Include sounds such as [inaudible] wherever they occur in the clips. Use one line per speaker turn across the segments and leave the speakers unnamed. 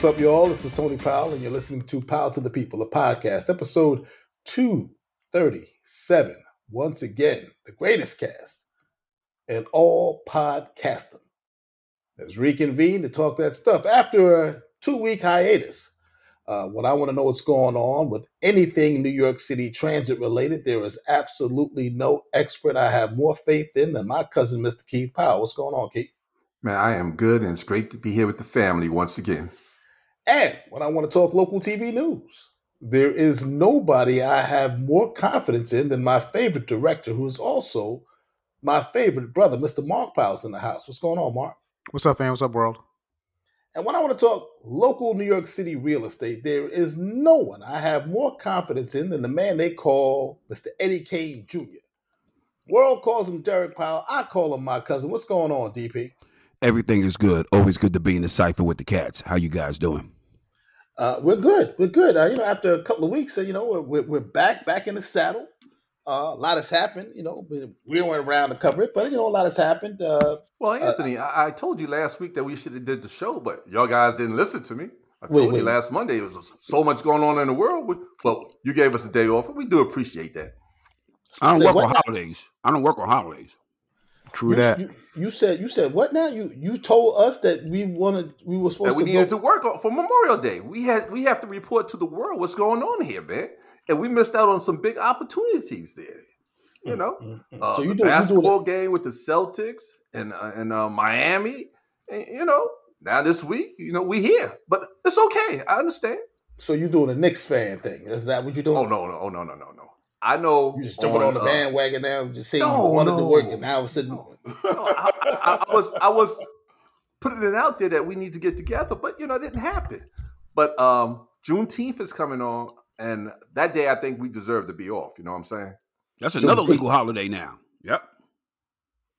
What's up, y'all? This is Tony Powell, and you're listening to Powell to the People, a podcast, episode 237. Once again, the greatest cast and all podcasting has reconvened to talk that stuff after a two week hiatus. Uh, what I want to know what's going on with anything New York City transit related, there is absolutely no expert I have more faith in than my cousin, Mr. Keith Powell. What's going on, Keith?
Man, I am good, and it's great to be here with the family once again.
And when I want to talk local TV news, there is nobody I have more confidence in than my favorite director, who is also my favorite brother, Mr. Mark Powell's in the house. What's going on, Mark?
What's up, fam? What's up, world?
And when I want to talk local New York City real estate, there is no one I have more confidence in than the man they call Mr. Eddie Kane Jr. World calls him Derek Powell. I call him my cousin. What's going on, DP?
Everything is good. Always good to be in the cipher with the cats. How you guys doing?
Uh, we're good. We're good. Uh, you know, after a couple of weeks, uh, you know, we're, we're back, back in the saddle. Uh, a lot has happened. You know, we, we went around to cover it, but you know, a lot has happened. Uh,
well, Anthony, I, I, told you last week that we should have did the show, but y'all guys didn't listen to me. I told wait, wait. you last Monday it was so much going on in the world. Well, you gave us a day off, and we do appreciate that.
I don't work on holidays. I don't work on holidays.
True
you,
that.
You, you, said you said what now? You you told us that we wanted we were supposed
that we
to
needed
go.
to work for Memorial Day. We had we have to report to the world what's going on here, man. And we missed out on some big opportunities there. You know, mm-hmm. uh, so you do, basketball you game with the Celtics and uh, and uh, Miami. And, you know, now this week, you know, we here, but it's okay. I understand.
So you doing a Knicks fan thing? Is that what you doing?
Oh no, no, oh no, no, no, no. I know
you just jumping on, on the uh, bandwagon now, just saying no, you wanted no, to work, and now sitting.
No. I, I, I, was I was putting it out there that we need to get together, but you know, it didn't happen. But um Juneteenth is coming on, and that day I think we deserve to be off. You know what I'm saying?
That's another legal holiday now. Yep.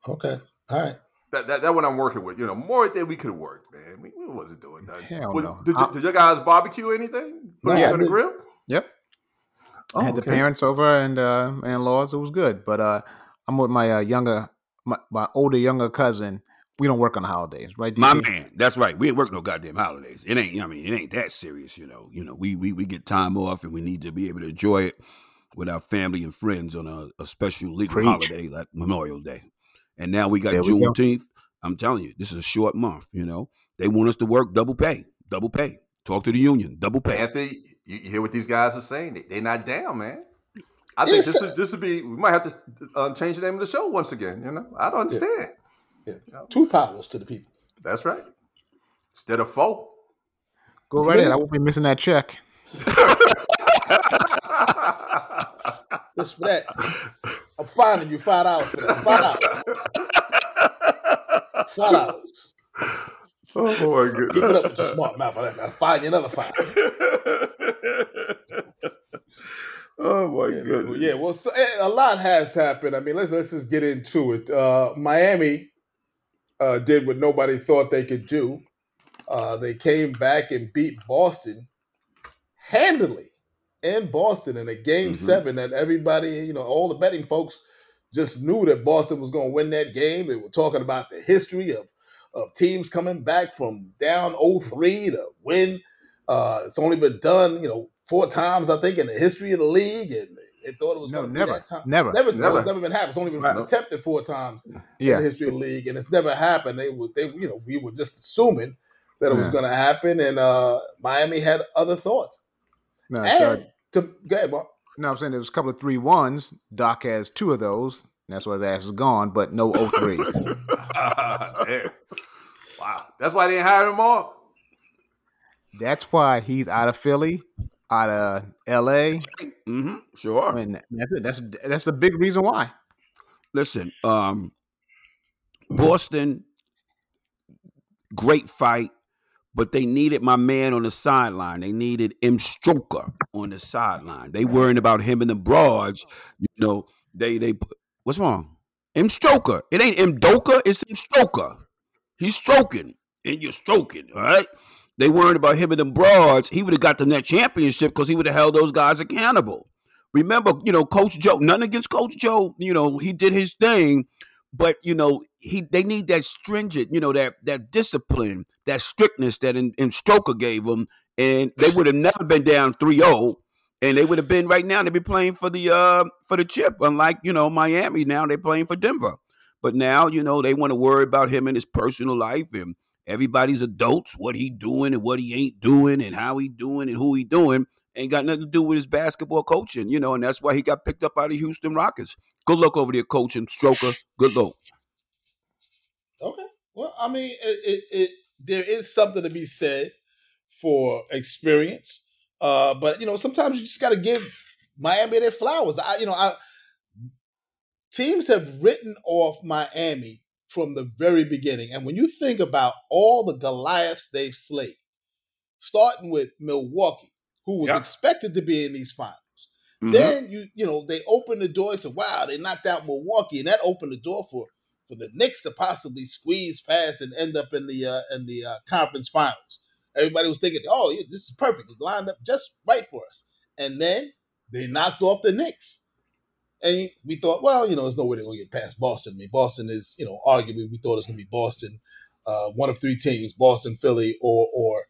Okay. All right.
That, that, that what I'm working with. You know, more than we could have worked, man. We, we wasn't doing that.
Hell no.
Did, you, did your guys barbecue anything? Put yeah, on the grill?
Yep. Oh, I had okay. the parents over and uh, in laws. It was good, but uh, I'm with my uh, younger, my, my, older younger cousin. We don't work on the holidays, right?
My man, that's right. We ain't work no goddamn holidays. It ain't. You know, I mean, it ain't that serious, you know. You know, we we we get time off and we need to be able to enjoy it with our family and friends on a, a special legal Preach. holiday like Memorial Day. And now we got Juneteenth. I'm telling you, this is a short month. You know, they want us to work double pay, double pay. Talk to the union, double pay.
Anthony, you, hear what these guys are saying? They, they're not down, man. I think this would this would be. We might have to uh, change the name of the show once again. You know, I don't understand.
Yeah. yeah. Two powers to the people.
That's right. Instead of four.
Go right in. I won't be missing that check. [laughs]
Just for that, I'm finding you five dollars for that. Five dollars. Five dollars.
Oh my goodness.
Keep it up with your smart mouth. I'll find you another five. [laughs]
oh my yeah, goodness.
Yeah, well, so, eh, a lot has happened. I mean, let's let's just get into it. Uh, Miami uh, did what nobody thought they could do. Uh, they came back and beat Boston handily in Boston in a game mm-hmm. seven that everybody, you know, all the betting folks just knew that Boston was going to win that game. They were talking about the history of of teams coming back from down 0-3 to win. Uh, it's only been done, you know, four times I think in the history of the league, and they thought it was
no,
never,
time.
never, never, never, it's never been happened. It's only been right. attempted four times yeah. in the history of the league, and it's never happened. They were, they, you know, we were just assuming that it yeah. was going to happen, and uh, Miami had other thoughts.
No,
and to go ahead, Mark.
No, I'm saying there was a couple of three ones. Doc has two of those. That's why his ass is gone, but no 03. [laughs] [laughs]
wow. That's why they didn't hire him off.
That's why he's out of Philly, out of LA.
Mm-hmm. Sure.
Mean, that's it. That's that's the big reason why.
Listen, um, Boston, great fight, but they needed my man on the sideline. They needed M. Stroker on the sideline. They worrying about him and the broads. You know, they they What's wrong? M. Stroker. It ain't M. Doka, it's M. Stroker. He's stroking, and you're stroking, all right? They worried about him and them broads. He would have got the net championship because he would have held those guys accountable. Remember, you know, Coach Joe, nothing against Coach Joe, you know, he did his thing, but you know he they need that stringent, you know that that discipline, that strictness that in, in Stroker gave them, and they would have never been down 3-0 and they would have been right now they'd be playing for the uh for the chip unlike you know miami now they're playing for denver but now you know they want to worry about him and his personal life and everybody's adults what he doing and what he ain't doing and how he doing and who he doing ain't got nothing to do with his basketball coaching you know and that's why he got picked up by the houston rockets. Good luck over there coaching stroker. Good luck.
Okay. Well i mean it, it, it there is something to be said for experience uh, but you know, sometimes you just got to give Miami their flowers. I, you know, I teams have written off Miami from the very beginning, and when you think about all the Goliaths they've slayed, starting with Milwaukee, who was yep. expected to be in these finals. Mm-hmm. Then you you know they opened the door and said, "Wow, they knocked out Milwaukee," and that opened the door for for the Knicks to possibly squeeze past and end up in the uh, in the uh, conference finals. Everybody was thinking, oh, this is perfect. It lined up just right for us. And then they knocked off the Knicks. And we thought, well, you know, there's no way they're going to get past Boston. I mean, Boston is, you know, arguably we thought it was going to be Boston, uh, one of three teams, Boston, Philly, or or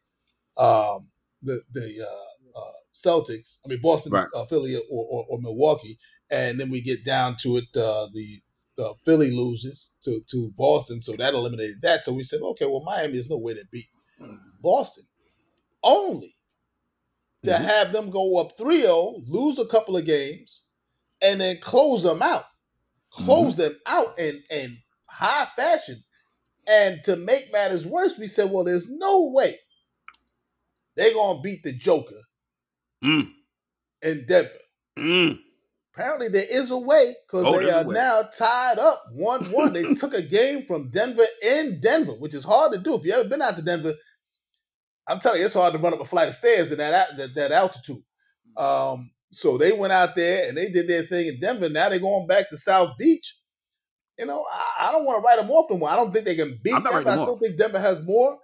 um, the the uh, uh, Celtics. I mean, Boston, right. Uh, Philly, or, or, or, Milwaukee. And then we get down to it, uh, the Philly loses to to Boston, so that eliminated that. So we said, okay, well, Miami is no way to beat Boston, only to mm-hmm. have them go up 3-0, lose a couple of games, and then close them out. Close mm-hmm. them out in, in high fashion. And to make matters worse, we said, well, there's no way they're gonna beat the Joker mm. in Denver. Mm. Apparently, there is a way because oh, they are now tied up one-one. they [laughs] took a game from Denver in Denver, which is hard to do. If you ever been out to Denver, I'm telling you, it's hard to run up a flight of stairs in that that, that altitude. Um, so they went out there and they did their thing in Denver. Now they're going back to South Beach. You know, I, I don't want to write them off no more. I don't think they can beat Denver. I still think Denver has more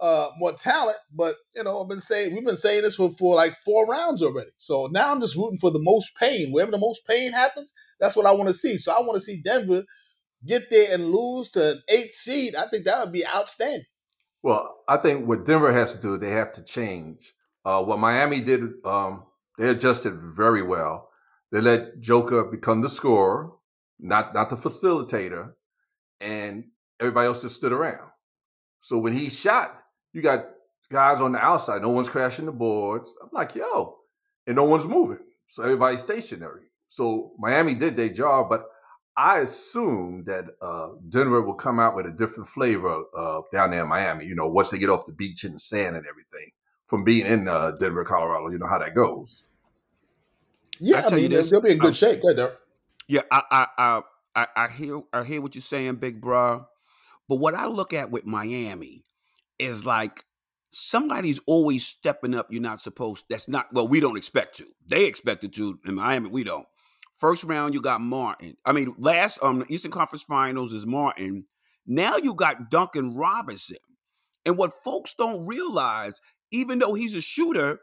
uh, more talent. But you know, I've been saying we've been saying this for, for like four rounds already. So now I'm just rooting for the most pain. Wherever the most pain happens, that's what I want to see. So I want to see Denver get there and lose to an eighth seed. I think that would be outstanding.
Well, I think what Denver has to do, they have to change. Uh, what Miami did, um, they adjusted very well. They let Joker become the scorer, not not the facilitator, and everybody else just stood around. So when he shot, you got guys on the outside. No one's crashing the boards. I'm like, yo, and no one's moving. So everybody's stationary. So Miami did their job, but I assume that uh, Denver will come out with a different flavor uh, down there in Miami. You know, once they get off the beach and the sand and everything, from being in uh, Denver, Colorado. You know how that goes.
Yeah, I, I mean, they'll be in good um, shape. there.
Yeah, I, I, I, I hear, I hear what you're saying, big bro. But what I look at with Miami is like somebody's always stepping up. You're not supposed. That's not. Well, we don't expect to. They expected to in Miami. We don't. First round, you got Martin. I mean, last um Eastern Conference Finals is Martin. Now you got Duncan Robinson. And what folks don't realize, even though he's a shooter,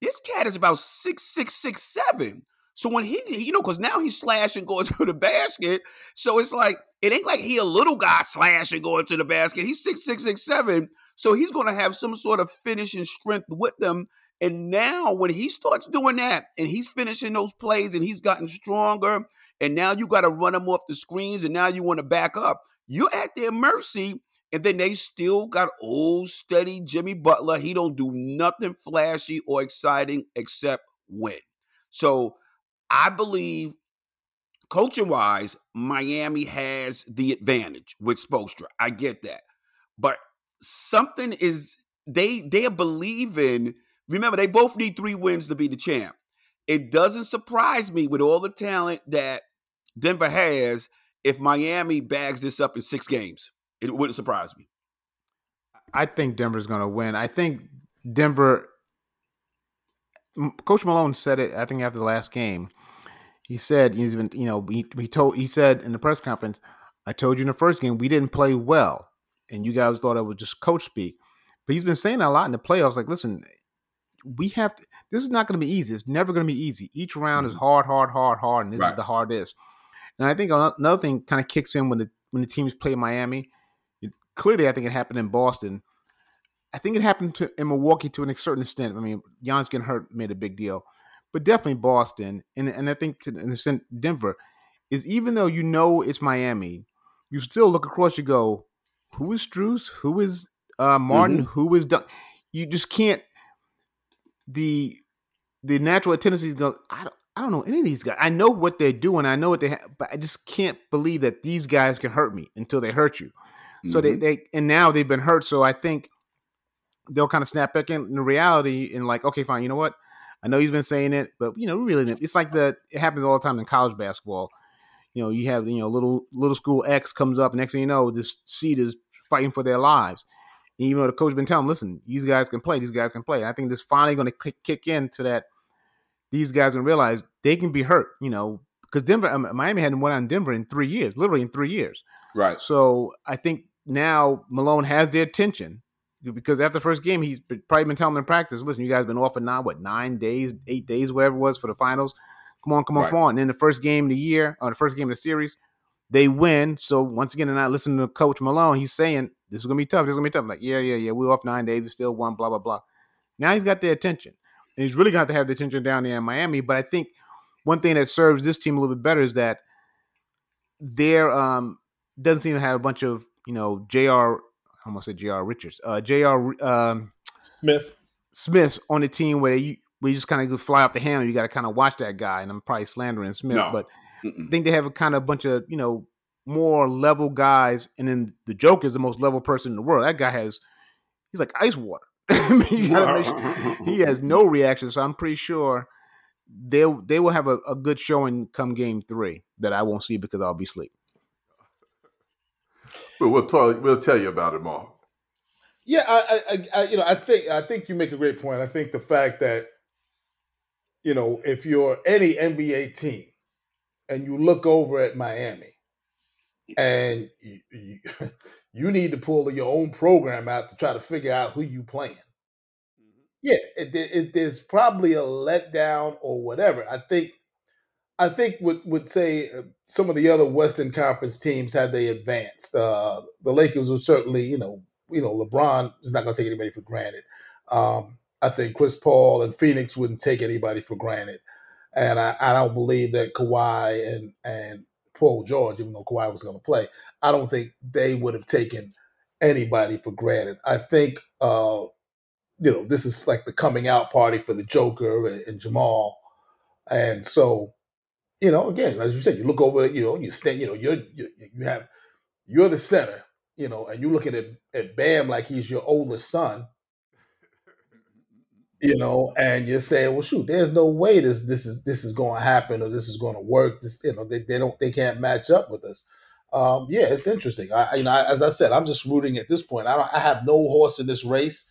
this cat is about six, six, six, seven. So when he, you know, because now he's slashing going [laughs] to the basket. So it's like, it ain't like he a little guy slashing going to the basket. He's six, six, six, seven. So he's going to have some sort of finishing strength with them. And now when he starts doing that and he's finishing those plays and he's gotten stronger, and now you got to run him off the screens and now you want to back up, you're at their mercy. And then they still got old steady Jimmy Butler. He don't do nothing flashy or exciting except win. So I believe coaching wise, Miami has the advantage with Spoelstra. I get that. But something is they they're believing Remember, they both need three wins to be the champ. It doesn't surprise me with all the talent that Denver has if Miami bags this up in six games. It wouldn't surprise me.
I think Denver's going to win. I think Denver. Coach Malone said it. I think after the last game, he said he's been. You know, he, he told he said in the press conference, "I told you in the first game we didn't play well, and you guys thought I was just coach speak." But he's been saying that a lot in the playoffs. Like, listen, we have to, this is not going to be easy. It's never going to be easy. Each round mm-hmm. is hard, hard, hard, hard, and this right. is the hardest. And I think another thing kind of kicks in when the when the teams play Miami. Clearly, I think it happened in Boston. I think it happened to in Milwaukee to a certain extent. I mean, Giannis getting hurt made a big deal, but definitely Boston, and and I think to an extent Denver is even though you know it's Miami, you still look across. You go, who is Strus? Who is uh, Martin? Mm-hmm. Who is Dun- You just can't. The the natural tendency go. I don't. I don't know any of these guys. I know what they're doing. I know what they have, but I just can't believe that these guys can hurt me until they hurt you. So they, mm-hmm. they and now they've been hurt. So I think they'll kind of snap back in, in reality and like, okay, fine. You know what? I know he's been saying it, but you know, really, it's like the it happens all the time in college basketball. You know, you have you know little little school X comes up, next thing you know, this seed is fighting for their lives. And even though the coach been telling, them, listen, these guys can play, these guys can play. I think this finally going to kick into that these guys gonna realize they can be hurt. You know, because Denver, um, Miami hadn't won on Denver in three years, literally in three years.
Right.
So I think now Malone has their attention because after the first game, he's probably been telling them in practice, listen, you guys been off for nine, what, nine days, eight days, whatever it was for the finals. Come on, come on, right. come on. And then the first game of the year, or the first game of the series, they win. So once again, and I listen to Coach Malone, he's saying, this is gonna be tough. This is gonna be tough. I'm like, yeah, yeah, yeah. We're off nine days. We still won. Blah blah blah. Now he's got their attention and he's really going to have to have the attention down there in Miami. But I think one thing that serves this team a little bit better is that there um, doesn't seem to have a bunch of you know J.R. I almost said J.R. Richards, uh, J.R. Um,
Smith,
Smiths on the team where you you just kind of fly off the handle. You got to kind of watch that guy, and I'm probably slandering Smith, no. but Mm-mm. I think they have a kind of bunch of you know more level guys, and then the Joker is the most level person in the world. That guy has he's like ice water. [laughs] sure he has no [laughs] reaction. So I'm pretty sure they they will have a, a, good showing come game three that I won't see because I'll be asleep.
But we'll tell we'll tell you about it more.
Yeah, I, I, I, you know, I think I think you make a great point. I think the fact that you know if you're any NBA team and you look over at Miami and you, you, [laughs] you need to pull your own program out to try to figure out who you playing. Mm-hmm. Yeah, it, it, there's probably a letdown or whatever. I think, I think would would say uh, some of the other Western Conference teams had they advanced. Uh, the Lakers were certainly, you know, you know, LeBron is not going to take anybody for granted. Um, I think Chris Paul and Phoenix wouldn't take anybody for granted, and I, I don't believe that Kawhi and and Paul George, even though Kawhi was going to play, I don't think they would have taken anybody for granted. I think, uh, you know, this is like the coming out party for the Joker and, and Jamal, and so, you know, again, as you said, you look over, you know, you stand, you know, you're you, you have you're the center, you know, and you look at at Bam like he's your oldest son, you know, and you're saying, well, shoot, there's no way this this is this is going to happen or this is going to work. This, you know, they, they don't they can't match up with us. Um, yeah, it's interesting. I, you know, as I said, I'm just rooting at this point. I don't, I have no horse in this race.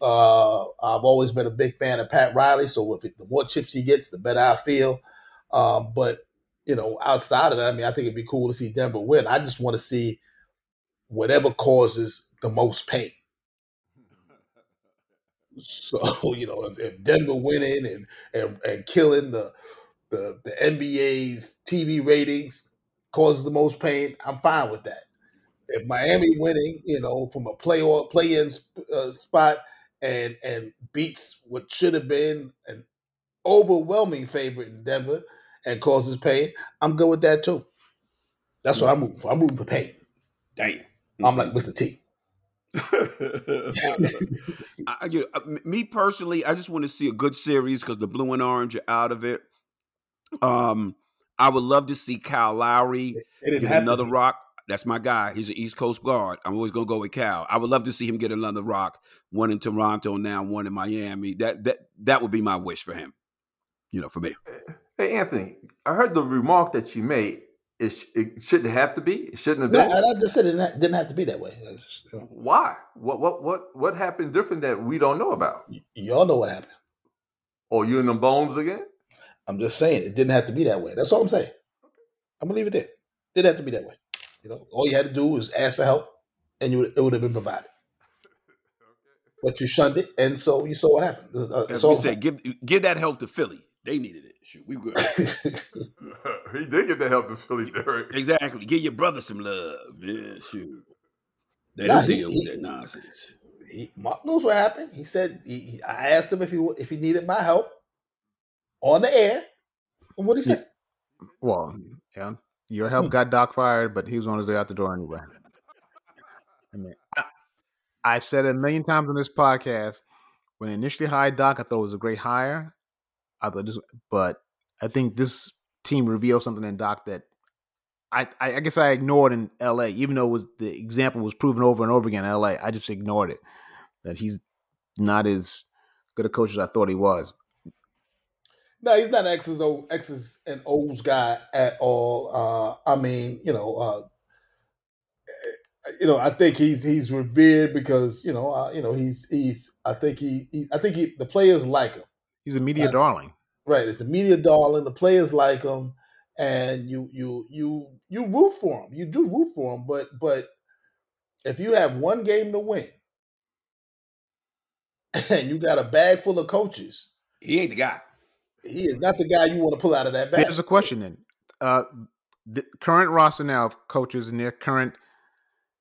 Uh, I've always been a big fan of Pat Riley, so if it, the more chips he gets, the better I feel. Um, but you know, outside of that, I mean, I think it'd be cool to see Denver win. I just want to see whatever causes the most pain. So [laughs] you know, if, if Denver winning and, and and killing the the the NBA's TV ratings causes the most pain, I'm fine with that. If Miami winning, you know, from a play or play in uh, spot and and beats what should have been an overwhelming favorite in Denver and causes pain, I'm good with that too. That's what I'm moving for. I'm moving for pain.
Damn.
I'm like Mr. T. [laughs]
I, you uh, me personally, I just want to see a good series because the blue and orange are out of it. Um, I would love to see Kyle Lowry get another rock. That's my guy. He's an East Coast guard. I'm always gonna go with Cal. I would love to see him get another rock. One in Toronto now, one in Miami. That that that would be my wish for him. You know, for me.
Hey Anthony, I heard the remark that you made it, it shouldn't have to be. It shouldn't have been.
No, I just said it didn't have to be that way.
Why? What what what what happened different that we don't know about?
Y- y'all know what happened.
Oh, you in the bones again?
I'm just saying it didn't have to be that way. That's all I'm saying. I'm gonna leave it there. It didn't have to be that way. You know, all you had to do was ask for help, and you would, it would have been provided. [laughs] But you shunned it, and so you saw what happened.
Uh, As we said, give give that help to Philly. They needed it. Shoot, we good. [laughs]
he did get the help to Philly Derek.
Exactly. Give your brother some love. Yeah, shoot. They nah, don't he, deal with that nonsense.
He, Mark knows what happened. He said he, I asked him if he if he needed my help on the air. And what he said?
Well, yeah, your help hmm. got Doc fired, but he was on his way out the door anyway. I mean, I, I've said it a million times on this podcast. When I initially hired Doc, I thought it was a great hire. This, but I think this team revealed something in Doc that I, I guess I ignored in L.A. Even though was the example was proven over and over again in L.A. I just ignored it. That he's not as good a coach as I thought he was.
No, he's not X's, o, X's and O's guy at all. Uh, I mean, you know, uh, you know, I think he's he's revered because you know, uh, you know, he's he's. I think he, he I think he, the players like him.
He's a media darling.
Right, it's a media darling. The players like him, and you you you you root for him. You do root for him, but but if you have one game to win, [laughs] and you got a bag full of coaches,
he ain't the guy.
He is not the guy you want to pull out of that bag.
There's a question then. Uh, the current roster now of coaches in their current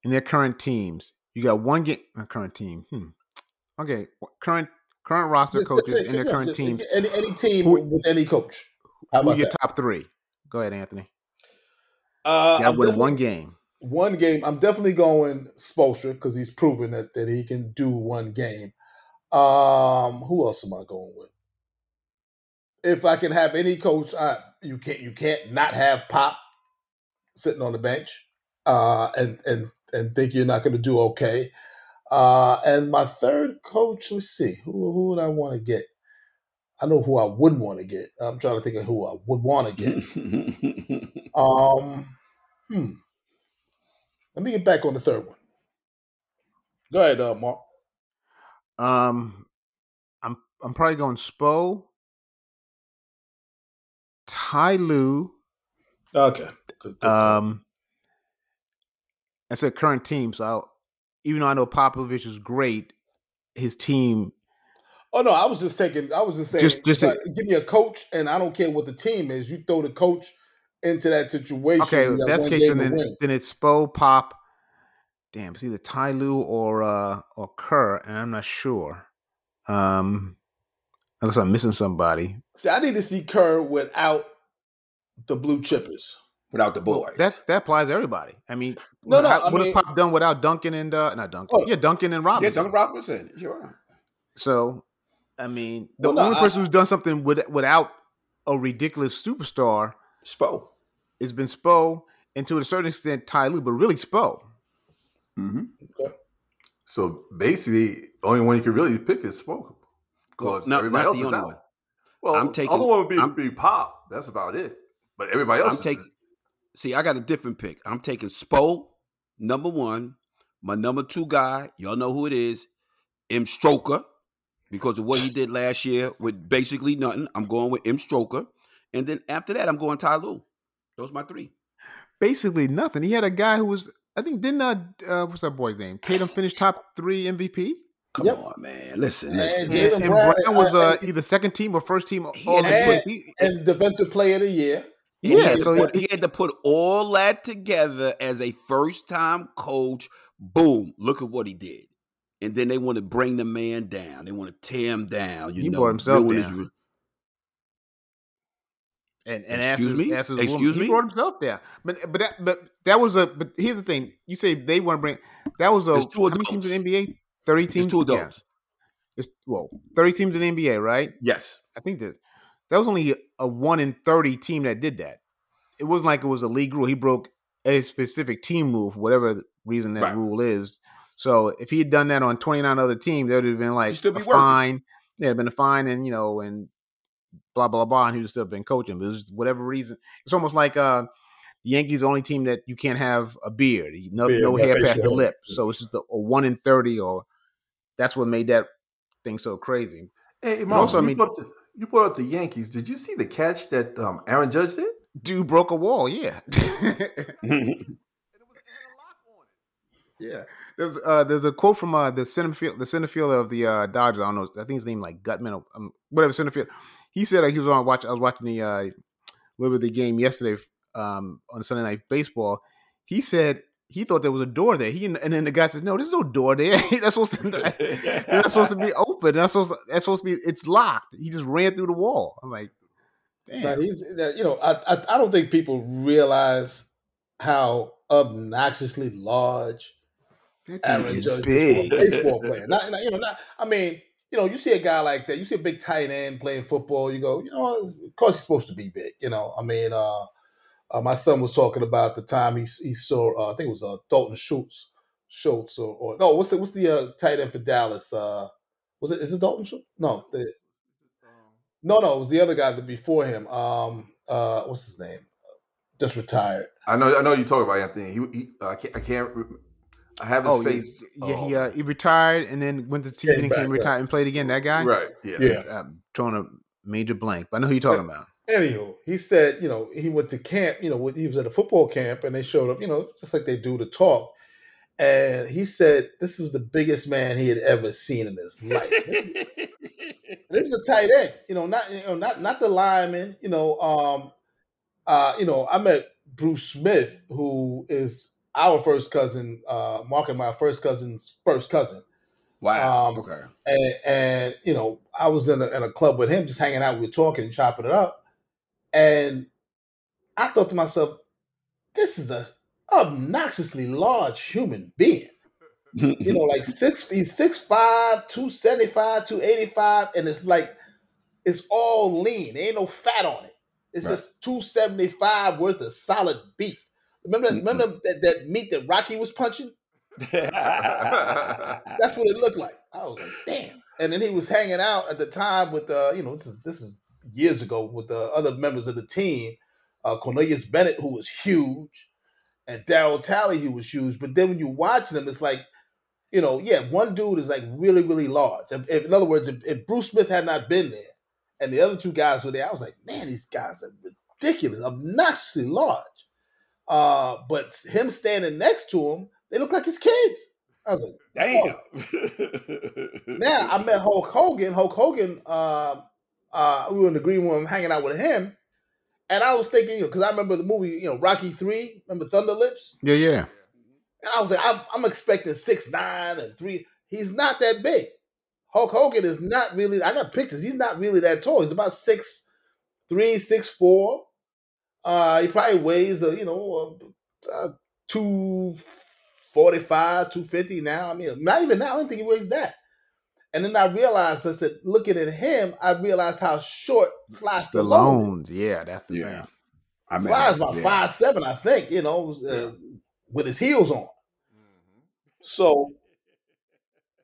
in their current teams. You got one game. Current team. Hmm. Okay, current current roster coaches just in their current teams.
Any, any team who, with any coach.
How who your that? top three? Go ahead, Anthony. Uh, got win one game.
One game. I'm definitely going Spoelstra because he's proven that that he can do one game. Um, who else am I going with? If I can have any coach, I, you can't you can't not have Pop sitting on the bench uh, and and and think you're not going to do okay. Uh, and my third coach, let's see, who who would I want to get? I know who I wouldn't want to get. I'm trying to think of who I would want to get. [laughs] um, hmm. Let me get back on the third one. Go ahead, uh, Mark.
Um, I'm I'm probably going Spo, Ty Lue.
Okay.
Um, I said current team, so I'll, even though I know Popovich is great, his team.
Oh no, I was just taking. I was just saying. Just, just give me a coach, and I don't care what the team is. You throw the coach into that situation.
Okay, that's case, and then, then it's Spo Pop. Damn, it's either Ty Lue or uh, or Kerr, and I'm not sure. Um, unless I'm missing somebody.
See, I need to see Kerr without the blue chippers
without the boys. Well,
that that applies to everybody. I mean, no, no. How, what mean, has Pop done without Duncan and uh, not Duncan? Oh, yeah, Duncan and Robinson.
Yeah, Duncan Robinson. Sure.
So, I mean, the well, only no, person I, who's done something with, without a ridiculous superstar,
Spo,
has been Spo, and to a certain extent, Ty Lue, but really Spo.
Mm-hmm. Okay. So basically, the only one you can really pick is Spo because well, everybody else is out. One. Well, I'm taking. Other one would be, I'm, be Pop. That's about it. But everybody else,
I'm taking. See, I got a different pick. I'm taking Spo, number one. My number two guy, y'all know who it is, M. Stroker, because of what he did last year with basically nothing. I'm going with M. Stroker. And then after that, I'm going Ty Lue. Those are my three.
Basically nothing. He had a guy who was, I think, didn't uh, uh what's that boy's name? Tatum finished top three MVP.
Come yep. on, man. Listen, listen.
And, and Brown, Brown was uh, either second team or first team.
All and, and defensive player of the year.
And yeah, he so put, he had to put all that together as a first time coach. Boom! Look at what he did. And then they want to bring the man down. They want to tear him down. You he know, brought himself down. His,
and and excuse me, excuse woman, me, he brought himself down. But but that but that was a. But here's the thing: you say they want to bring. That was a. There's two how many teams in NBA? Thirty teams.
It's two adults.
Yeah. It's well, thirty teams in the NBA, right?
Yes,
I think that that was only a one in thirty team that did that. It wasn't like it was a league rule. He broke a specific team rule for whatever reason that right. rule is. So if he had done that on twenty nine other teams, there would have been like a fine. There had been a fine, and you know, and blah blah blah, and he would still been coaching. But it was whatever reason. It's almost like uh, the Yankees the only team that you can't have a beard, no, beard, no hair past the lip. So it's just a, a one in thirty, or that's what made that thing so crazy.
Hey, Mom, also, I mean, you brought up the Yankees. Did you see the catch that um, Aaron Judge did?
Dude broke a wall. Yeah. yeah. There's uh there's a quote from uh the center field the center fielder of the uh Dodgers. I don't know. I think his name like Outman or um, whatever center field. he said like, he was on watch. I was watching the uh, little bit of the game yesterday um, on Sunday Night Baseball. He said he thought there was a door there. He and then the guy said, "No, there's no door there. [laughs] that's supposed to [laughs] that's supposed to be open. That's supposed to, that's supposed to be it's locked." He just ran through the wall. I'm like,
damn. He's you know I, I I don't think people realize how obnoxiously large Aaron Judge is baseball player. Not, not, you know, not, I mean, you know, you see a guy like that, you see a big tight end playing football, you go, you know, of course he's supposed to be big. You know, I mean, uh, uh, my son was talking about the time he he saw, uh, I think it was uh, Dalton Schultz, Schultz, or, or no, what's the what's the uh, tight end for Dallas? Uh, was it is it Dalton Schultz? No, the, no, no, it was the other guy that before him. Um, uh, what's his name? Just retired.
I know, I know you talk about Anthony. He, he I can't, I can't I have his oh, face.
Yeah, oh. he uh, he retired and then went to TV and came retired right. and played again. That guy,
right? Yeah,
yeah. I'm drawing a major blank, but I know who you're talking about.
Anywho, he said, you know, he went to camp. You know, he was at a football camp, and they showed up. You know, just like they do to talk. And he said this was the biggest man he had ever seen in his life. this, is, [laughs] this is a tight end, you know, not you know, not not the lineman. You know, um, uh, you know, I met Bruce Smith, who is our first cousin, uh, Mark and my first cousin's first cousin.
Wow. Um, okay.
And, and, you know, I was in a, in a club with him, just hanging out. We were talking, and chopping it up, and I thought to myself, "This is a obnoxiously large human being." you know, like six, he's six five, two seventy five, two eighty five, and it's like it's all lean. There ain't no fat on it. It's right. just two seventy five worth of solid beef. Remember, mm-hmm. remember that, that meat that Rocky was punching? [laughs] That's what it looked like. I was like, damn. And then he was hanging out at the time with uh, you know, this is this is years ago with the other members of the team, uh, Cornelius Bennett, who was huge, and Darryl Talley, who was huge. But then when you watch them, it's like, you know, yeah, one dude is like really, really large. If, if, in other words, if, if Bruce Smith had not been there and the other two guys were there, I was like, man, these guys are ridiculous, obnoxiously large. Uh, but him standing next to him, they look like his kids. I was like, damn. now I met Hulk Hogan. Hulk Hogan, uh, uh, we were in the green room hanging out with him. And I was thinking, because I remember the movie, you know, Rocky Three. Remember Thunder Lips?
Yeah, yeah.
And I was like, I'm, I'm expecting six nine and three. He's not that big. Hulk Hogan is not really. I got pictures. He's not really that tall. He's about six three, six four. Uh, he probably weighs, a, you know, uh, 245, 250 now. I mean, not even now. I don't think he weighs that. And then I realized, I said, looking at him, I realized how short Sly Stallone.
Yeah, that's the yeah. thing.
I mean, Sly's about yeah. five seven, I think. You know, uh, with his heels on. Mm-hmm. So,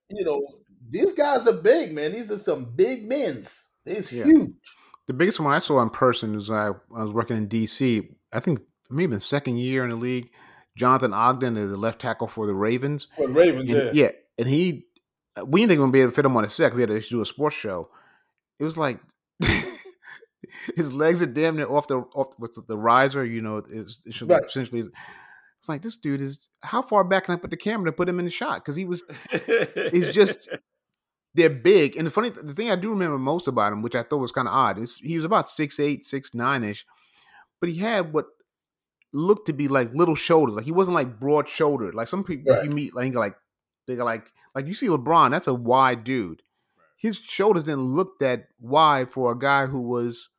you know, these guys are big, man. These are some big men's. They's yeah. huge.
The biggest one I saw in person was I, I was working in DC. I think maybe the second year in the league. Jonathan Ogden is the left tackle for the Ravens.
For the Ravens,
and,
yeah.
Yeah. And he, we didn't think we would be able to fit him on a set. We had to do a sports show. It was like [laughs] his legs are damn near off the off what's the riser. You know, is it should right. essentially. It's like this dude is. How far back can I put the camera to put him in the shot? Because he was. he's just [laughs] they're big. And the funny the thing I do remember most about him, which I thought was kind of odd, is he was about six eight, six nine ish, but he had what looked to be like little shoulders. Like he wasn't like broad shouldered. Like some people right. you meet, like like they got like like you see LeBron. That's a wide dude. His shoulders didn't look that wide for a guy who was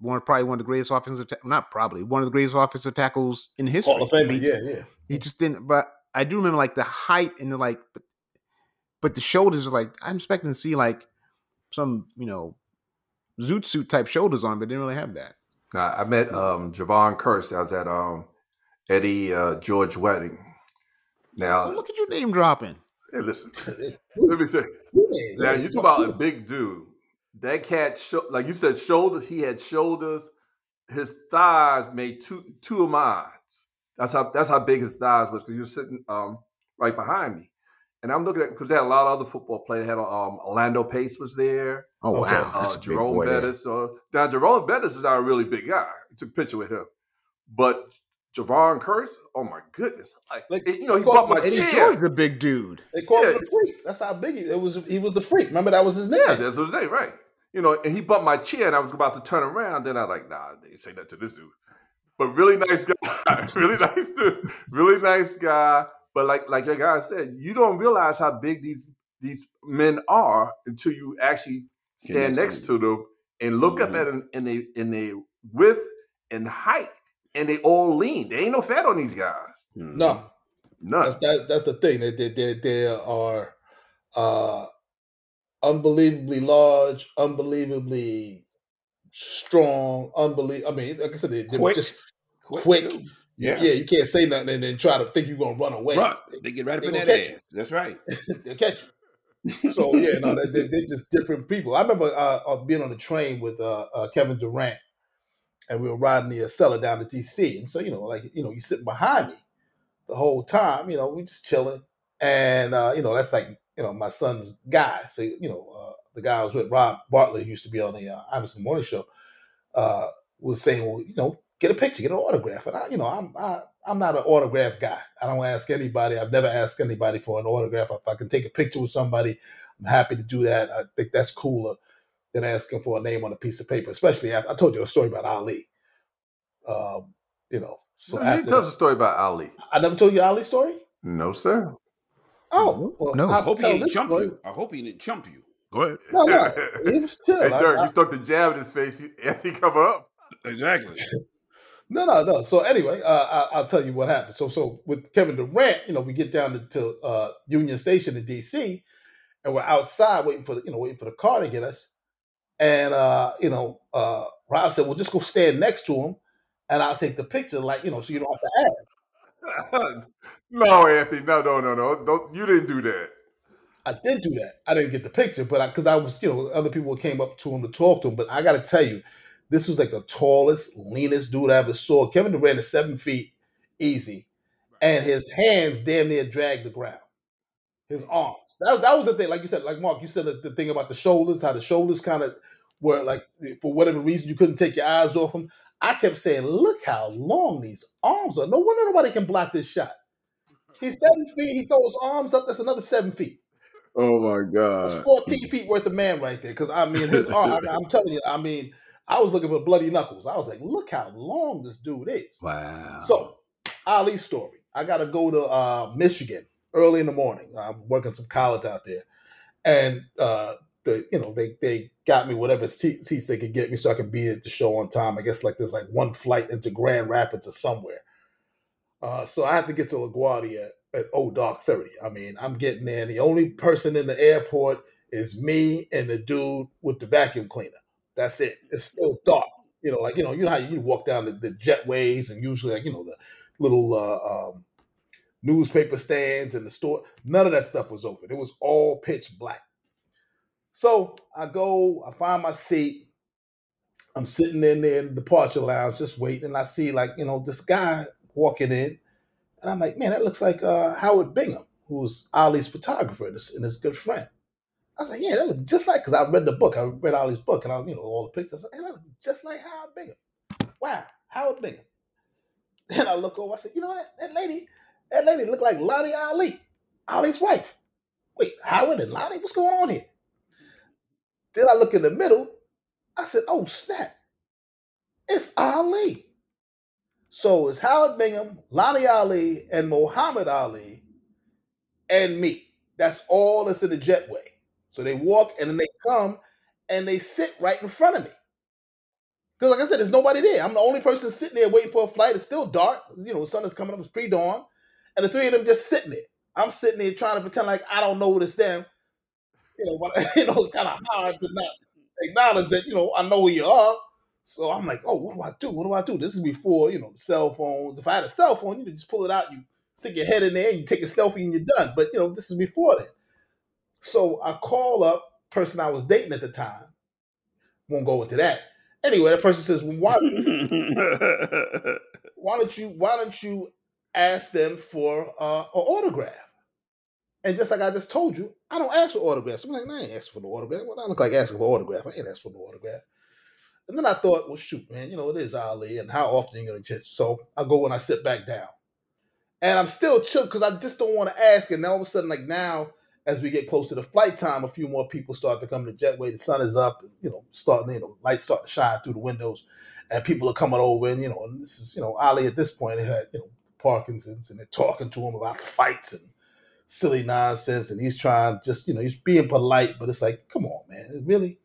one probably one of the greatest offensive ta- not probably one of the greatest offensive tackles in history.
Hall of Fame, yeah, yeah.
He just didn't. But I do remember like the height and the like but the shoulders are like I'm expecting to see like some you know zoot suit type shoulders on, but didn't really have that.
I met um Jevon Kearse. I was at um Eddie uh, George wedding. Now
look at your name dropping.
Hey, listen. [laughs] Let me tell you. Now you talk about a big dude. That cat, sh- like you said, shoulders. He had shoulders. His thighs made two two of mine. That's how that's how big his thighs was. Because you were sitting um, right behind me. And I'm looking at because they had a lot of other football players. They had um, Orlando Pace was there.
Oh wow, that's
uh, Jerome Bettis. So now Jerome Bettis is not a really big guy. I took a picture with him, but Jevon Kearse, oh my goodness! Like, like you know, he bought my Eddie chair.
George, the big dude.
They called yeah. him the freak. That's how big he it was. He was the freak. Remember that was his name.
Yeah, that's his name, right? you know, and he bumped my chair, and I was about to turn around. Then I was like, nah, they say that to this dude. But really nice guy, [laughs] really nice dude, really nice guy. But like like your guy said, you don't realize how big these these men are until you actually stand next to them and look mm-hmm. up at them in they in their width and height, and they all lean. There ain't no fat on these guys.
Mm-hmm. No, none. That's that, that's the thing. They they they, they are uh, unbelievably large, unbelievably strong, unbelievable. I mean, like I said, they, are just quick. quick. Yeah, yeah. You can't say nothing and then try to think you're gonna run away.
Run. They get right up in that ass. You. That's right. [laughs]
They'll catch you so yeah, no, they, they, are just different people. I remember uh, uh, being on the train with uh, uh, Kevin Durant, and we were riding the Acela down to DC. And so you know, like you know, you sitting behind me the whole time. You know, we just chilling, and uh, you know, that's like you know my son's guy. So you know, uh, the guy I was with, Rob Bartlett, who used to be on the uh, Imus in Morning Show, was saying, well, you know, get a picture, get an autograph. And I, you know, I'm I, I'm not an autograph guy. I don't ask anybody. I've never asked anybody for an autograph. If I can take a picture with somebody, I'm happy to do that. I think that's cooler than asking for a name on a piece of paper. Especially after, I told you a story about Ali. Um, you know,
so no, tell us a story about Ali.
I never told you Ali's story.
No, sir.
Oh well,
no! I hope he didn't jump story. you. I hope he didn't jump you. Go ahead.
No, no, [laughs] he was chill.
Hey, Dirk, I, you stuck the jab in his face as he come up.
Exactly. [laughs]
No, no, no. So anyway, uh, I, will tell you what happened. So, so with Kevin Durant, you know, we get down to, to uh, Union Station in D.C. and we're outside waiting for the, you know, waiting for the car to get us. And uh, you know, uh, Rob said, "Well, just go stand next to him, and I'll take the picture, like you know, so you don't have
to ask." [laughs] no, Anthony, no, no, no, no, don't. You didn't do that.
I did do that. I didn't get the picture, but because I, I, was, you know, other people came up to him to talk to him. But I got to tell you, this was like the tallest, leanest dude I ever saw. Kevin Durant is seven feet easy, and his hands damn near dragged the ground. His arms. That, that was the thing. Like you said, like Mark, you said the, the thing about the shoulders, how the shoulders kind of were like, for whatever reason, you couldn't take your eyes off him. I kept saying, look how long these arms are. No wonder nobody can block this shot. He's seven feet. He throws arms up. That's another seven feet.
Oh my god!
That's fourteen feet worth of man right there. Because I mean, his arm. I, I'm telling you. I mean, I was looking for bloody knuckles. I was like, look how long this dude is.
Wow.
So, Ali's story. I got to go to uh, Michigan early in the morning. I'm working some college out there, and uh, the you know they they got me whatever seats they could get me so I could be at the show on time. I guess like there's like one flight into Grand Rapids or somewhere. Uh, so I have to get to LaGuardia at, at oh dark thirty. I mean, I'm getting there. The only person in the airport is me and the dude with the vacuum cleaner. That's it. It's still dark. You know, like you know, you know how you walk down the, the jetways and usually like you know the little uh, um, newspaper stands and the store. None of that stuff was open. It was all pitch black. So I go, I find my seat. I'm sitting in there in the departure lounge, just waiting. And I see like you know this guy walking in, and I'm like, man, that looks like uh, Howard Bingham, who's Ali's photographer and his, and his good friend. I was like, yeah, that looks just like because I read the book. I read Ali's book, and I was, you know, all the pictures. And I was just like Howard Bingham. Wow, Howard Bingham. [laughs] Then I look over. I said, you know what? That, that lady, that lady looked like Lonnie Ali, Ali's wife. Wait, Howard and Lonnie, what's going on here? Then I look in the middle. I said, oh snap, it's Ali. So it's Howard Bingham, Lonnie Ali, and Muhammad Ali, and me. That's all that's in the jetway. So they walk and then they come and they sit right in front of me. Because, like I said, there's nobody there. I'm the only person sitting there waiting for a flight. It's still dark. You know, the sun is coming up. It's pre dawn. And the three of them just sitting there. I'm sitting there trying to pretend like I don't know it's them. You know, but, [laughs] you know it's kind of hard to not acknowledge that, you know, I know who you are. So I'm like, oh, what do I do? What do I do? This is before, you know, cell phones. If I had a cell phone, you could just pull it out, you stick your head in there, and you take a selfie, and you're done. But, you know, this is before that. So I call up person I was dating at the time. Won't go into that. Anyway, that person says, well, "Why? why [laughs] don't you? Why don't you ask them for uh, an autograph?" And just like I just told you, I don't ask for autographs. I'm like, nah, I ain't asking for no autograph. Well, I look like asking for autograph. I ain't asking for no autograph. And then I thought, well, shoot, man, you know, it is Ali, and how often are you going to just? So I go and I sit back down. And I'm still chill because I just don't want to ask. And now all of a sudden, like now, as we get closer to flight time, a few more people start to come to Jetway. The sun is up, you know, starting, you know, lights start to shine through the windows, and people are coming over. And you know, and this is, you know, Ali at this point had, you know, Parkinson's, and they're talking to him about the fights and silly nonsense, and he's trying just, you know, he's being polite, but it's like, come on, man, really.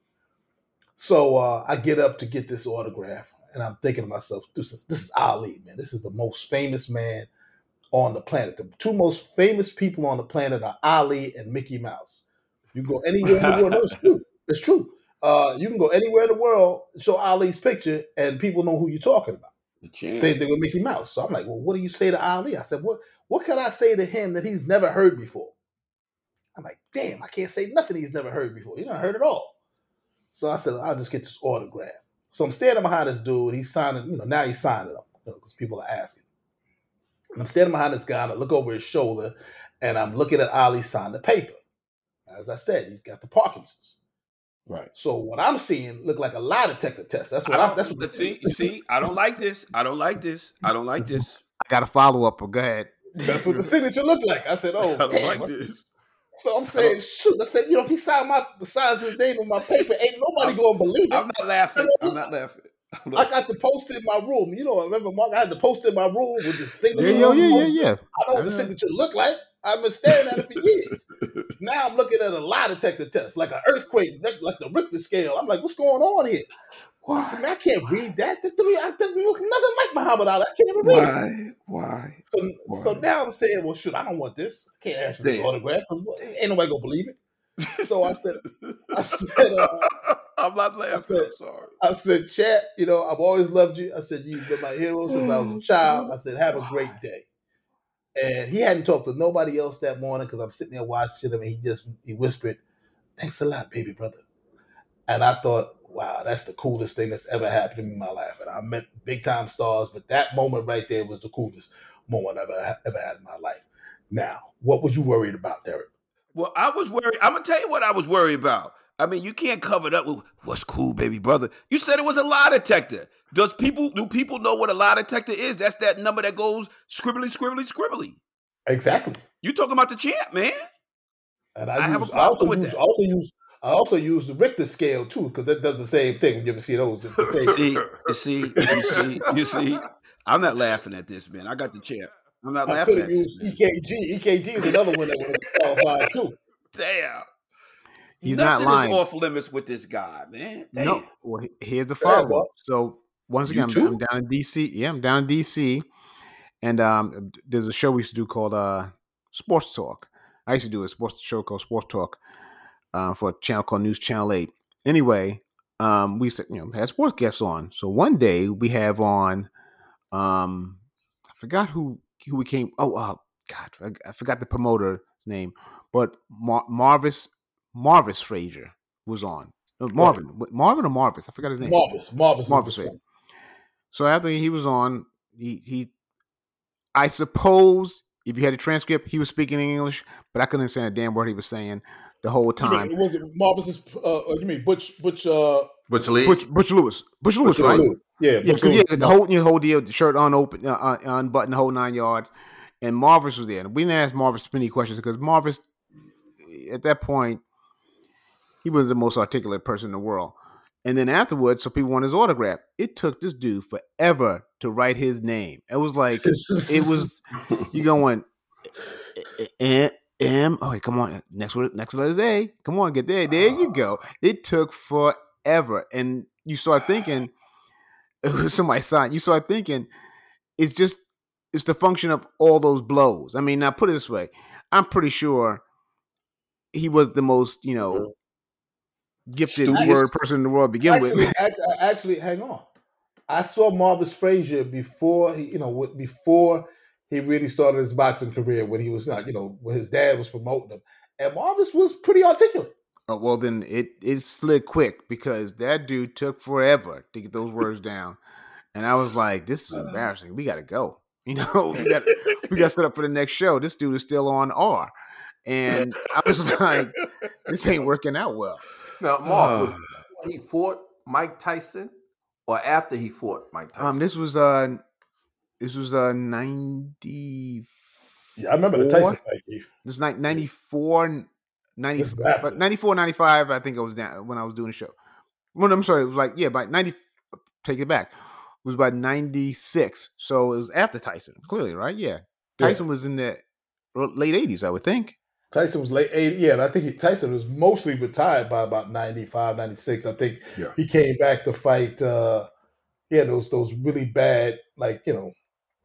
So uh, I get up to get this autograph, and I'm thinking to myself, this is, this is Ali, man. This is the most famous man on the planet. The two most famous people on the planet are Ali and Mickey Mouse. You go anywhere in the world. No, it's true. It's true. Uh, you can go anywhere in the world, show Ali's picture, and people know who you're talking about. Same thing with Mickey Mouse. So I'm like, well, what do you say to Ali? I said, what what can I say to him that he's never heard before? I'm like, damn, I can't say nothing he's never heard before. He never heard it all. So I said, I'll just get this autograph. So I'm standing behind this dude. He's signing, you know, now he's signing up because you know, people are asking. And I'm standing behind this guy and I look over his shoulder and I'm looking at Ali sign the paper. As I said, he's got the Parkinson's.
Right.
So what I'm seeing look like a lie detector test. That's what I, I that's what
see. see, I don't like this. I don't like this. I don't like this.
I got a follow up, but go ahead.
That's what the signature looked like. I said, [laughs] "Oh, I don't damn. like this." So I'm saying, shoot. I said, you know, if he signed my signs his name on my paper, ain't nobody gonna believe it.
I'm not laughing. I'm not laughing.
I got the poster in my room. You know, I remember Mark. I had the poster in my room with the signature.
Yeah, yeah, yeah, yeah.
I know what the signature looked like. I've been staring at it for years. now I'm looking at a lie detector test, like an earthquake, like the Richter scale. I'm like, what's going on here? Why? I said, man, I can't read that. That doesn't look nothing like Muhammad Ali. I can't even read
Why? it. Why?
So, Why? so now I'm saying, well, shoot, I don't want this. I can't ask for this autograph because ain't nobody gonna believe it. So I said, I [laughs] said, uh,
I'm not laughing. I
said,
I'm sorry.
I said, chat, you know, I've always loved you. I said, you've been my hero since I was a child. I said, have a great day. And he hadn't talked to nobody else that morning because I'm sitting there watching him and he just he whispered, Thanks a lot, baby brother. And I thought, wow, that's the coolest thing that's ever happened to me in my life. And I met big time stars, but that moment right there was the coolest moment I've ever, ever had in my life. Now, what was you worried about, Derek?
Well, I was worried. I'm gonna tell you what I was worried about. I mean, you can't cover it up with what's cool, baby brother. You said it was a lie detector. Does people do people know what a lie detector is? That's that number that goes scribbly, scribbly, scribbly.
Exactly.
You talking about the champ, man?
And I, I use, have a problem I also with use, that. Also use I also use the Richter scale too because that does the same thing. You ever see those?
see, you see, you see, you see. I'm not laughing at this, man. I got the champ. I'm not I laughing at
this. EKG. EKG is another one that would qualified too.
Damn.
He's Nothing not lying.
Is off limits with this guy, man. Damn. No.
Well, here's the follow up. So once again, I'm, I'm, down in DC. Yeah, I'm down in DC, and um, there's a show we used to do called uh, Sports Talk. I used to do a sports show called Sports Talk uh, for a channel called News Channel Eight. Anyway, um, we you know had sports guests on. So one day we have on, um, I forgot who who we came. Oh, uh, God, I, I forgot the promoter's name, but Mar- Marvis Marvis Frazier was on. Marvin, right. Marvin or Marvis? I forgot his name.
Marvis, Marvis,
Marvis. Frazier. So after he was on, he he, I suppose if you had a transcript, he was speaking English, but I couldn't understand a damn word he was saying the whole time.
You mean, was it Marvis's? Uh, uh, you mean Butch Butch? Uh,
Butch Lee,
Butch, Butch Lewis, Butch Lewis, Butch right? Lewis.
Yeah,
yeah, because yeah, the whole the whole deal, the shirt unopened, uh, unbuttoned, the whole nine yards, and Marvis was there. And we didn't ask Marvis many questions because Marvis, at that point, he was the most articulate person in the world. And then afterwards, so people want his autograph. It took this dude forever to write his name. It was like it was [laughs] you going and eh, eh, M. Oh, wait, come on. Next word, next letter is A. Come on, get there. There you go. It took forever, and you start thinking. [laughs] Somebody signed. You start thinking. It's just it's the function of all those blows. I mean, now put it this way. I'm pretty sure he was the most, you know, mm-hmm. Gifted word person in the world to begin
actually,
with.
Actually, actually, hang on. I saw Marvis Frazier before he, you know, before he really started his boxing career when he was not, you know, when his dad was promoting him. And Marvis was pretty articulate.
Oh, well, then it it slid quick because that dude took forever to get those words down, and I was like, "This is uh-huh. embarrassing. We got to go. [laughs] You know, we got we got set up for the next show. This dude is still on R." And I was [laughs] like, "This ain't working out well."
Now, Mark, was he fought Mike Tyson, or after he fought Mike um, Tyson?
Um, this was uh, this was uh ninety.
Yeah, I remember the Tyson fight.
This night ninety four. 90, 94, 95, I think I was down when I was doing the show. Well, I'm sorry, it was like, yeah, by 90, take it back. It was about 96. So it was after Tyson, clearly, right? Yeah. Tyson yeah. was in the late 80s, I would think.
Tyson was late 80. Yeah, and I think he, Tyson was mostly retired by about 95, 96. I think yeah. he came back to fight, uh, yeah, those those really bad, like, you know,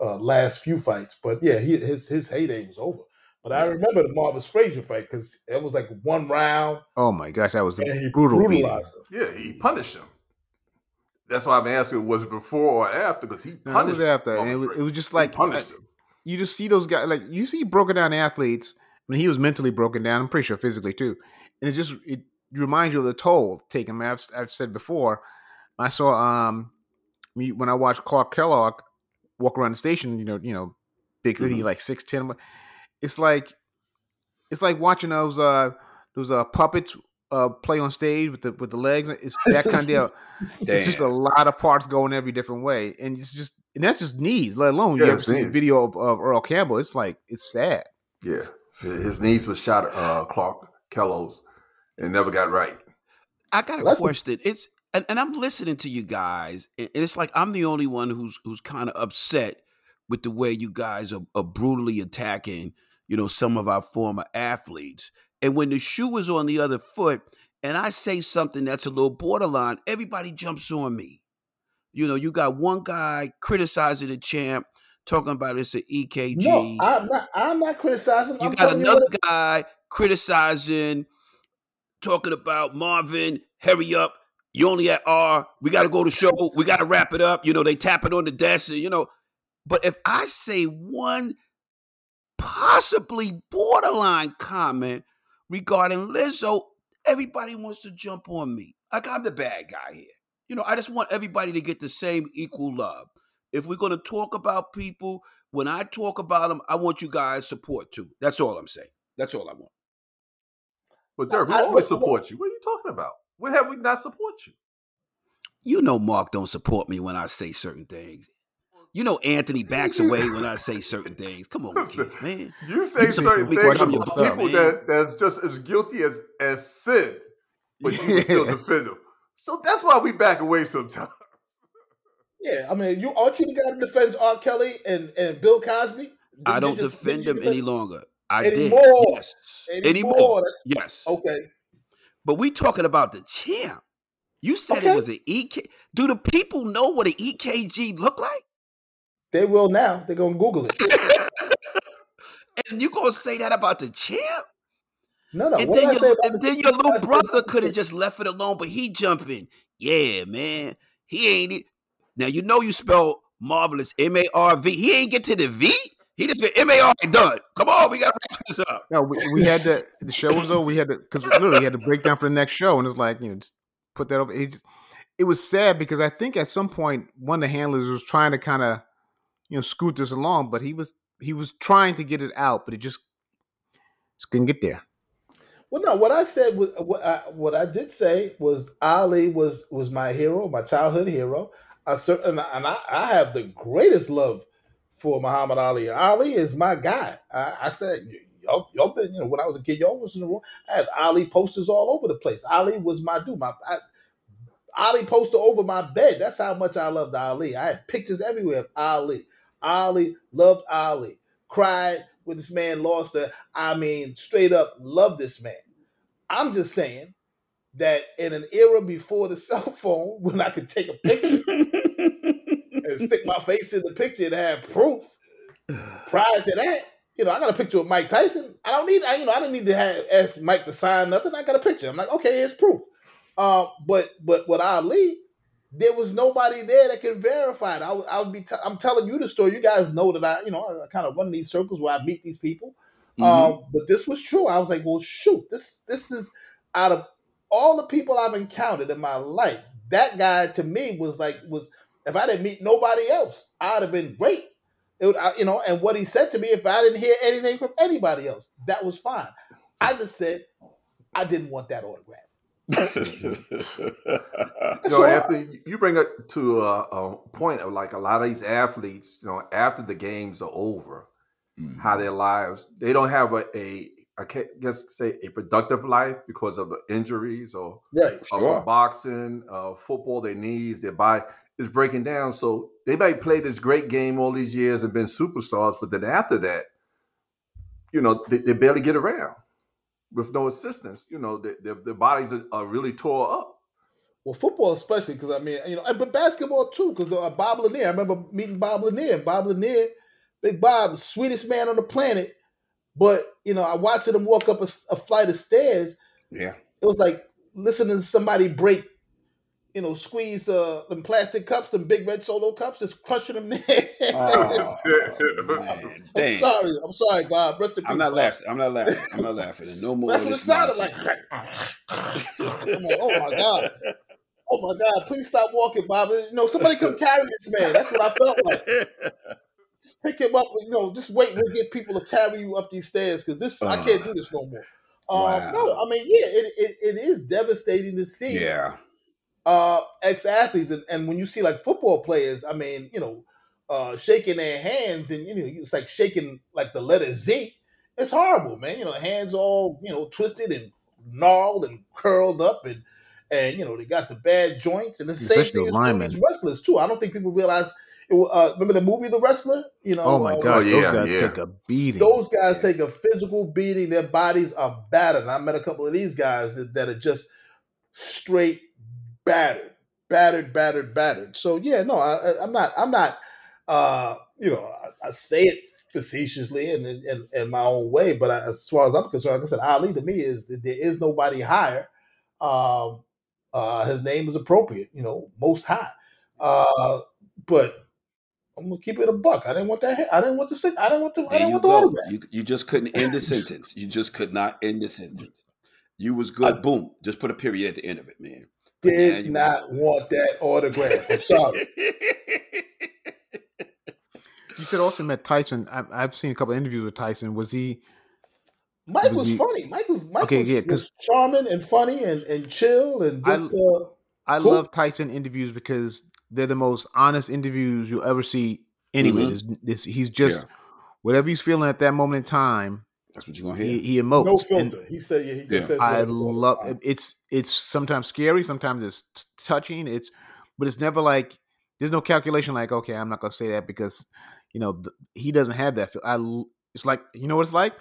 uh, last few fights. But yeah, he, his his heyday was over. But I remember the Marvis Frazier fight because it was like one round.
Oh my gosh, that was
and he brutal brutalized him.
Yeah, he punished him. That's why I'm asking, was it before or after? Because he punished.
No, it was after, and it was, it was, just like punished him. You just see those guys, like you see broken down athletes. I mean, he was mentally broken down. I'm pretty sure physically too, and it just it reminds you of the toll taken. I've I've said before. I saw um me when I watched Clark Kellogg walk around the station. You know, you know, big city, mm-hmm. like six ten it's like it's like watching those uh those uh puppets uh play on stage with the with the legs. It's [laughs] that kind of deal. It's just a lot of parts going every different way, and it's just and that's just knees. Let alone yeah, you ever see a video of, of Earl Campbell? It's like it's sad.
Yeah, his knees was shot. Uh, Clark Kellogg's and never got right.
I got a well, question. A- it's and, and I'm listening to you guys, and it's like I'm the only one who's who's kind of upset with the way you guys are, are brutally attacking you know, some of our former athletes. And when the shoe is on the other foot, and I say something that's a little borderline, everybody jumps on me. You know, you got one guy criticizing the champ, talking about it's an EKG.
No, I'm not. I'm not criticizing.
You
I'm
got another you guy criticizing, talking about Marvin. Hurry up! You only at R. We got to go to show. We got to wrap it up. You know, they tap it on the desk. And, you know, but if I say one possibly borderline comment regarding Lizzo, everybody wants to jump on me. Like I'm the bad guy here. You know, I just want everybody to get the same equal love. If we're going to talk about people, when I talk about them, I want you guys support too. That's all I'm saying. That's all I want.
But Dirk, we always support you. What are you talking about? When have we not support you?
You know, Mark don't support me when I say certain things. You know, Anthony [laughs] backs away when I say certain things. Come on, kid, man.
You say certain things about people that, that's just as guilty as as sin, but you yeah. still [laughs] defend them. So that's why we back away sometimes.
Yeah, I mean, you aren't you the guy that defends R. Kelly and, and Bill Cosby? Did
I don't just, defend them any longer. I
anymore.
did.
Yes. Anymore. anymore.
Yes.
Okay.
But we talking about the champ. You said okay. it was an EK. Do the people know what an EKG look like?
They will now. They're gonna Google it. [laughs]
and you gonna say that about the champ?
No, no.
And then, your, and then your little brother could have just left it alone, but he jumping. Yeah, man. He ain't. Now you know you spell marvelous M A R V. He ain't get to the V. He just get M A R done. Come on, we gotta wrap this up.
No, we, we had to. The show was over. We had to because literally we had to break down for the next show, and it's like you know, just put that over. It, just, it was sad because I think at some point one of the handlers was trying to kind of you know scoot this along, but he was he was trying to get it out, but it just just couldn't get there.
Well, no, what I said was what I, what I did say was Ali was was my hero, my childhood hero. I certain and I, I have the greatest love for Muhammad Ali. Ali is my guy. I, I said y'all, y'all been you know when I was a kid, y'all was in the room. I had Ali posters all over the place. Ali was my dude. My I, Ali poster over my bed. That's how much I loved Ali. I had pictures everywhere of Ali. Ali loved Ali. Cried when this man lost her. I mean, straight up loved this man. I'm just saying that in an era before the [laughs] cell phone, when I could take a picture and stick my [laughs] face in the picture and have proof, prior to that, you know, I got a picture of Mike Tyson. I don't need, I, you know, I didn't need to have ask Mike to sign nothing. I got a picture. I'm like, okay, here's proof. Uh, but but with Ali, there was nobody there that could verify it. I would, I would be, t- I'm telling you the story. You guys know that I, you know, I kind of run these circles where I meet these people. Mm-hmm. Um, but this was true. I was like, well, shoot, this, this is out of all the people I've encountered in my life. That guy to me was like, was if I didn't meet nobody else, I'd have been great. It would, I, you know, and what he said to me, if I didn't hear anything from anybody else, that was fine. I just said I didn't want that autograph [laughs]
you know, Anthony, you bring it to a, a, point of like a lot of these athletes, you know, after the games are over, mm-hmm. how their lives, they don't have a, a I can't guess say a productive life because of the injuries or
right,
sure. boxing, uh, football, their knees, their body is breaking down. So they might play this great game all these years and been superstars, but then after that, you know, they, they barely get around with no assistance. You know, their, their bodies are, are really tore up.
Well, football especially because I mean, you know, but basketball too because uh, Bob Lanier. I remember meeting Bob Lanier. Bob Lanier, Big Bob, sweetest man on the planet. But you know, I watched him walk up a, a flight of stairs.
Yeah,
it was like listening to somebody break you know, squeeze uh, them plastic cups, them big red solo cups, just crushing them [laughs] there. Oh, [laughs] man, I'm sorry. I'm sorry, Bob. Rest
I'm not laughing. I'm not laughing. I'm not [laughs] laughing. no more.
That's what it sounded like. Like, oh my god. Oh my god! Please stop walking, Bob. You know, somebody come carry this man. That's what I felt like. Just pick him up. You know, just wait. We'll get people to carry you up these stairs because this uh, I can't do this no more. Um, wow. No, I mean, yeah, it, it, it is devastating to see.
Yeah
uh, ex athletes, and, and when you see like football players, I mean, you know, uh, shaking their hands, and you know, it's like shaking like the letter Z. It's horrible, man. You know, hands all you know twisted and gnarled and curled up, and and you know they got the bad joints, and the same thing these wrestlers too. I don't think people realize. It, uh, remember the movie The Wrestler? You know,
oh my uh, god, oh, yeah, those guys yeah. take a beating.
Those guys yeah. take a physical beating. Their bodies are battered. I met a couple of these guys that are just straight battered, battered, battered, battered. So yeah, no, I, am not. I'm not. Uh, you know, I, I say it facetiously and in, in, my own way, but I, as far as I'm concerned, like I said, Ali to me is there is nobody higher. Um, uh, his name is appropriate. You know, most high. Uh, but I'm gonna keep it a buck. I didn't want that. I didn't want the. I didn't want the. I didn't want the autograph.
You, you just couldn't end the sentence. You just could not end the sentence. You was good. I, Boom. Just put a period at the end of it, man
did not want that autograph. I'm sorry. [laughs]
You said also met Tyson. I, have seen a couple interviews with Tyson. Was he?
Mike was, was he, funny. Mike was Mike okay, was, yeah, was charming and funny and, and chill and just. I, uh,
I cool. love Tyson interviews because they're the most honest interviews you'll ever see. Anyway, mm-hmm. this, this, he's just yeah. whatever he's feeling at that moment in time.
That's what you're gonna hear.
He, he emotes.
No filter. And he said, "Yeah." He just yeah. says.
I love it. It's it's sometimes scary, sometimes it's t- touching. It's but it's never like there's no calculation. Like, okay, I'm not gonna say that because you know th- he doesn't have that. Feel. I it's like you know what it's like.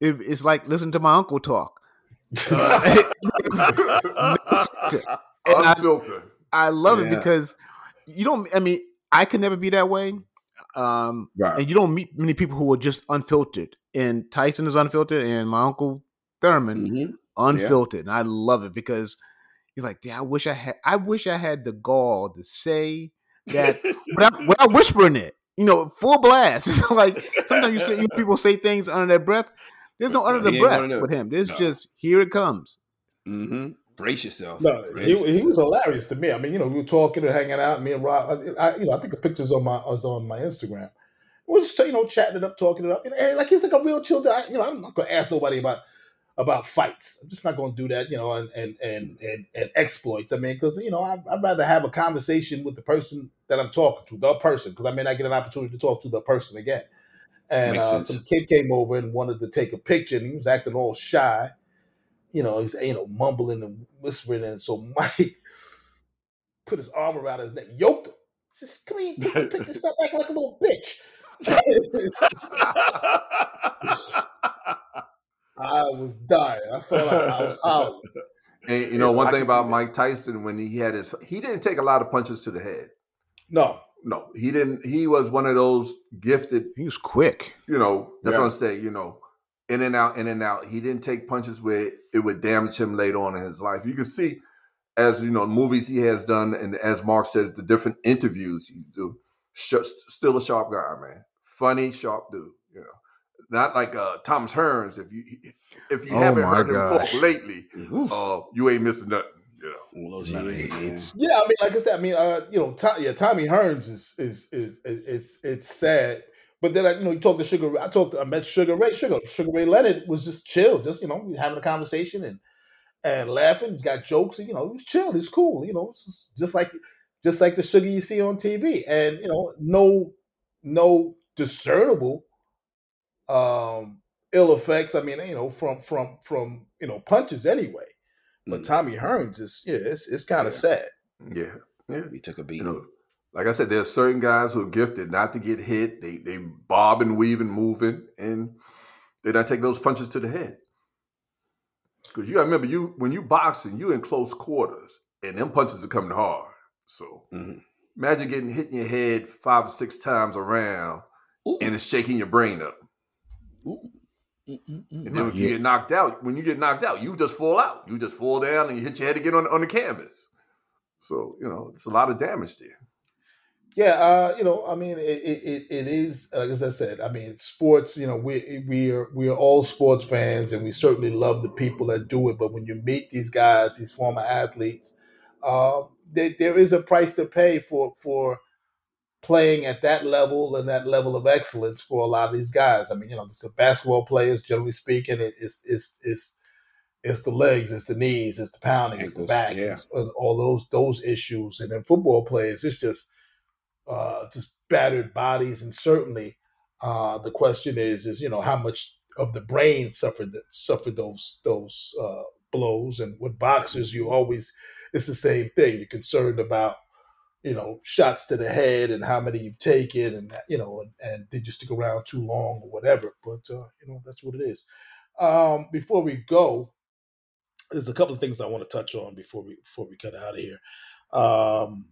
It, it's like listen to my uncle talk. Uh, [laughs] [laughs] [laughs] I, I, love yeah. it because you don't. I mean, I could never be that way. Um, right. And you don't meet many people who are just unfiltered. And Tyson is unfiltered, and my uncle Thurman mm-hmm. unfiltered, yeah. and I love it because he's like, "Yeah, I wish I had. I wish I had the gall to say that [laughs] without, without whispering it. You know, full blast. [laughs] It's like sometimes you say people say things under their breath. There's no [laughs] under the breath with him. There's no. just here it comes.
Mm-hmm. Brace yourself.
No,
Brace
he, yourself. he was hilarious to me. I mean, you know, we were talking and hanging out. Me and Rob, I, you know, I think the pictures on my was on my Instagram. We are just you know chatting it up, talking it up. You know, like he's like a real chill guy. You know, I'm not gonna ask nobody about about fights. I'm just not gonna do that. You know, and and and and, and exploits. I mean, because you know, I, I'd rather have a conversation with the person that I'm talking to, the person, because I may not get an opportunity to talk to the person again. And uh, some kid came over and wanted to take a picture, and he was acting all shy you know, he's you know mumbling and whispering, and so [laughs] Mike put his arm around his neck, yoked him. He says, "Come here, take the picture, stop acting like a little bitch." [laughs] I was dying. I felt like I was out.
And you know, one thing about Mike Tyson when he had his, he didn't take a lot of punches to the head.
No,
no, he didn't. He was one of those gifted.
He was quick.
You know, that's yeah. what I'm saying. You know, in and out, in and out. He didn't take punches where it would damage him later on in his life. You can see, as you know, movies he has done, and as Mark says, the different interviews he do. Still a sharp guy, man. Funny, sharp dude. You know, not like uh, Thomas Hearns. If you if you oh haven't heard gosh. him talk lately, uh, you ain't missing nothing.
yeah, I mean, like I said, I mean, uh, you know, Tom, yeah, Tommy Hearns is is is is, is it's sad but then I, you know, you talk to Sugar. I talked. I met Sugar Ray. Sugar Sugar Ray Leonard was just chill. Just you know, having a conversation and and laughing. Got jokes. And, you know, he was chill. He's cool. You know, just, just like just like the Sugar you see on TV. And you know, no no discernible um ill effects. I mean, you know, from from from you know punches anyway. But mm. Tommy Hearns is yeah, it's it's kind of yeah. sad.
Yeah, yeah,
he took a beat. You
know, like I said, there's certain guys who are gifted not to get hit. They they bob and weave and moving, and they don't take those punches to the head. Because you got to remember, you when you boxing, you in close quarters, and them punches are coming hard. So mm-hmm. imagine getting hit in your head five or six times around, Ooh. and it's shaking your brain up. And then if you get knocked out, when you get knocked out, you just fall out. You just fall down and you hit your head again on, on the canvas. So, you know, it's a lot of damage there.
Yeah, uh, you know, I mean, it, it, it is like as I said. I mean, sports. You know, we we are we are all sports fans, and we certainly love the people that do it. But when you meet these guys, these former athletes, uh, they, there is a price to pay for for playing at that level and that level of excellence for a lot of these guys. I mean, you know, so basketball players, generally speaking, it, it's it's it's it's the legs, it's the knees, it's the pounding, it's the back, yeah. it's all those those issues. And then football players, it's just uh, just battered bodies, and certainly uh, the question is is you know how much of the brain suffered suffered those those uh, blows. And with boxers, you always it's the same thing. You're concerned about you know, shots to the head and how many you've taken and, you know, and, and did you stick around too long or whatever. But, uh, you know, that's what it is. Um, before we go, there's a couple of things I want to touch on before we before we cut out of here. Um,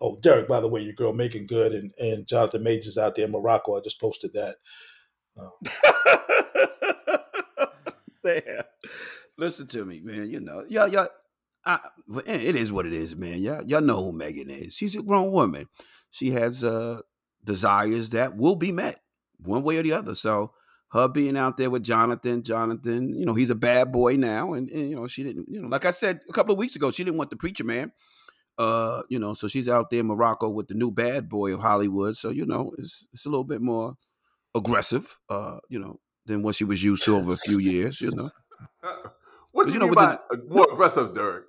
oh, Derek, by the way, your girl Meagan Good and, and Jonathan Majors out there in Morocco. I just posted that. [laughs]
Um, there. Listen to me, man. You know, yeah, yeah. I, it is what it is, man. Y'all, y'all know who Meagan is. She's a grown woman. She has uh, desires that will be met one way or the other. So her being out there with Jonathan, Jonathan, you know, he's a bad boy now, and, and you know, she didn't, you know, like I said a couple of weeks ago, she didn't want the preacher man. Uh, you know, so she's out there in Morocco with the new bad boy of Hollywood. So you know, it's it's a little bit more aggressive, uh, you know, than what she was used to over a few years. You know. [laughs]
what do you, you know, mean by the, more aggressive, Derek?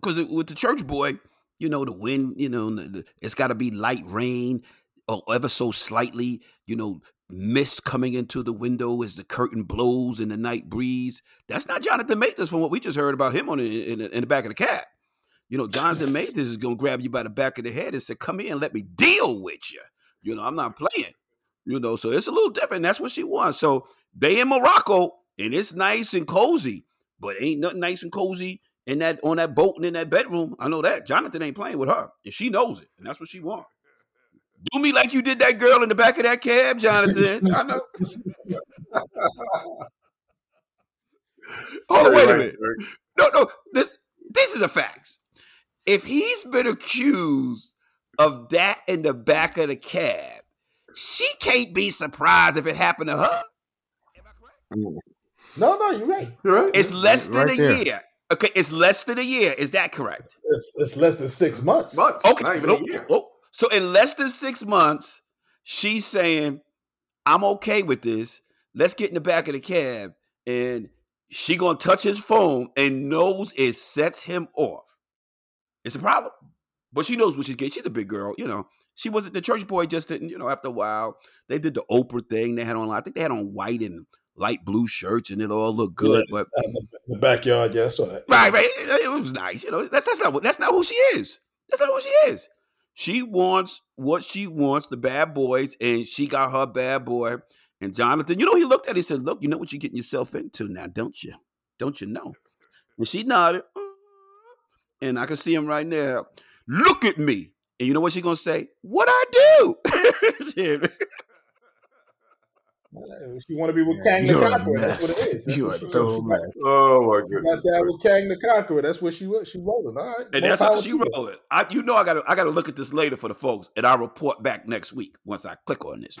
because with the church boy, you know, the wind, you know, the, the, it's got to be light rain or ever so slightly, you know, mist coming into the window as the curtain blows in the night breeze. That's not Jonathan Mathis from what we just heard about him on the, in, the, in the back of the cab. You know, Jonathan Mathis is going to grab you by the back of the head and say, come here and let me deal with you. You know, I'm not playing. You know, so it's a little different. That's what she wants. So they in Morocco and it's nice and cozy, but ain't nothing nice and cozy in that on that boat and in that bedroom. I know that Jonathan ain't playing with her, and she knows it, and that's what she wants. Do me like you did that girl in the back of that cab, Jonathan. [laughs] I know. [laughs] Hold on, wait a minute. No, no, this this is a fact. If he's been accused of that in the back of the cab, she can't be surprised if it happened to her. Am I
correct? No, no, you're right.
You're right. It's less than right a there. year. Okay, it's less than a year. Is that correct?
It's, it's less than six months.
Months. Okay. Oh,
oh, so in less than six months, she's saying, "I'm okay with this. Let's get in the back of the cab." And she gonna touch his phone and knows it sets him off. It's a problem, but she knows what she's getting. She's a big girl, you know. She wasn't the church boy. Just didn't, you know. After a while, they did the Oprah thing. They had on, I think they had on white and light blue shirts and it all looked good. Yeah, but uh,
the backyard, yeah, I saw that.
Right, right. It, was nice. You know, that's that's not that's not who she is. That's not who she is. She wants what she wants, the bad boys, and she got her bad boy. And Jonathan, you know, he looked at it, he said, Look, you know what you're getting yourself into now, don't you? Don't you know? And she nodded. And I can see him right now. Look at me. And you know what she's gonna say? What I do? [laughs]
She want to be with Kang the Conqueror. That's what it is. That's you are
so mad. Oh my goodness!
Got that with Kang the Conqueror. That's what she was. She rolling. All right,
and that's how she rolling. I, you know, I got to, I got to look at this later for the folks, and I'll report back next week once I click on this.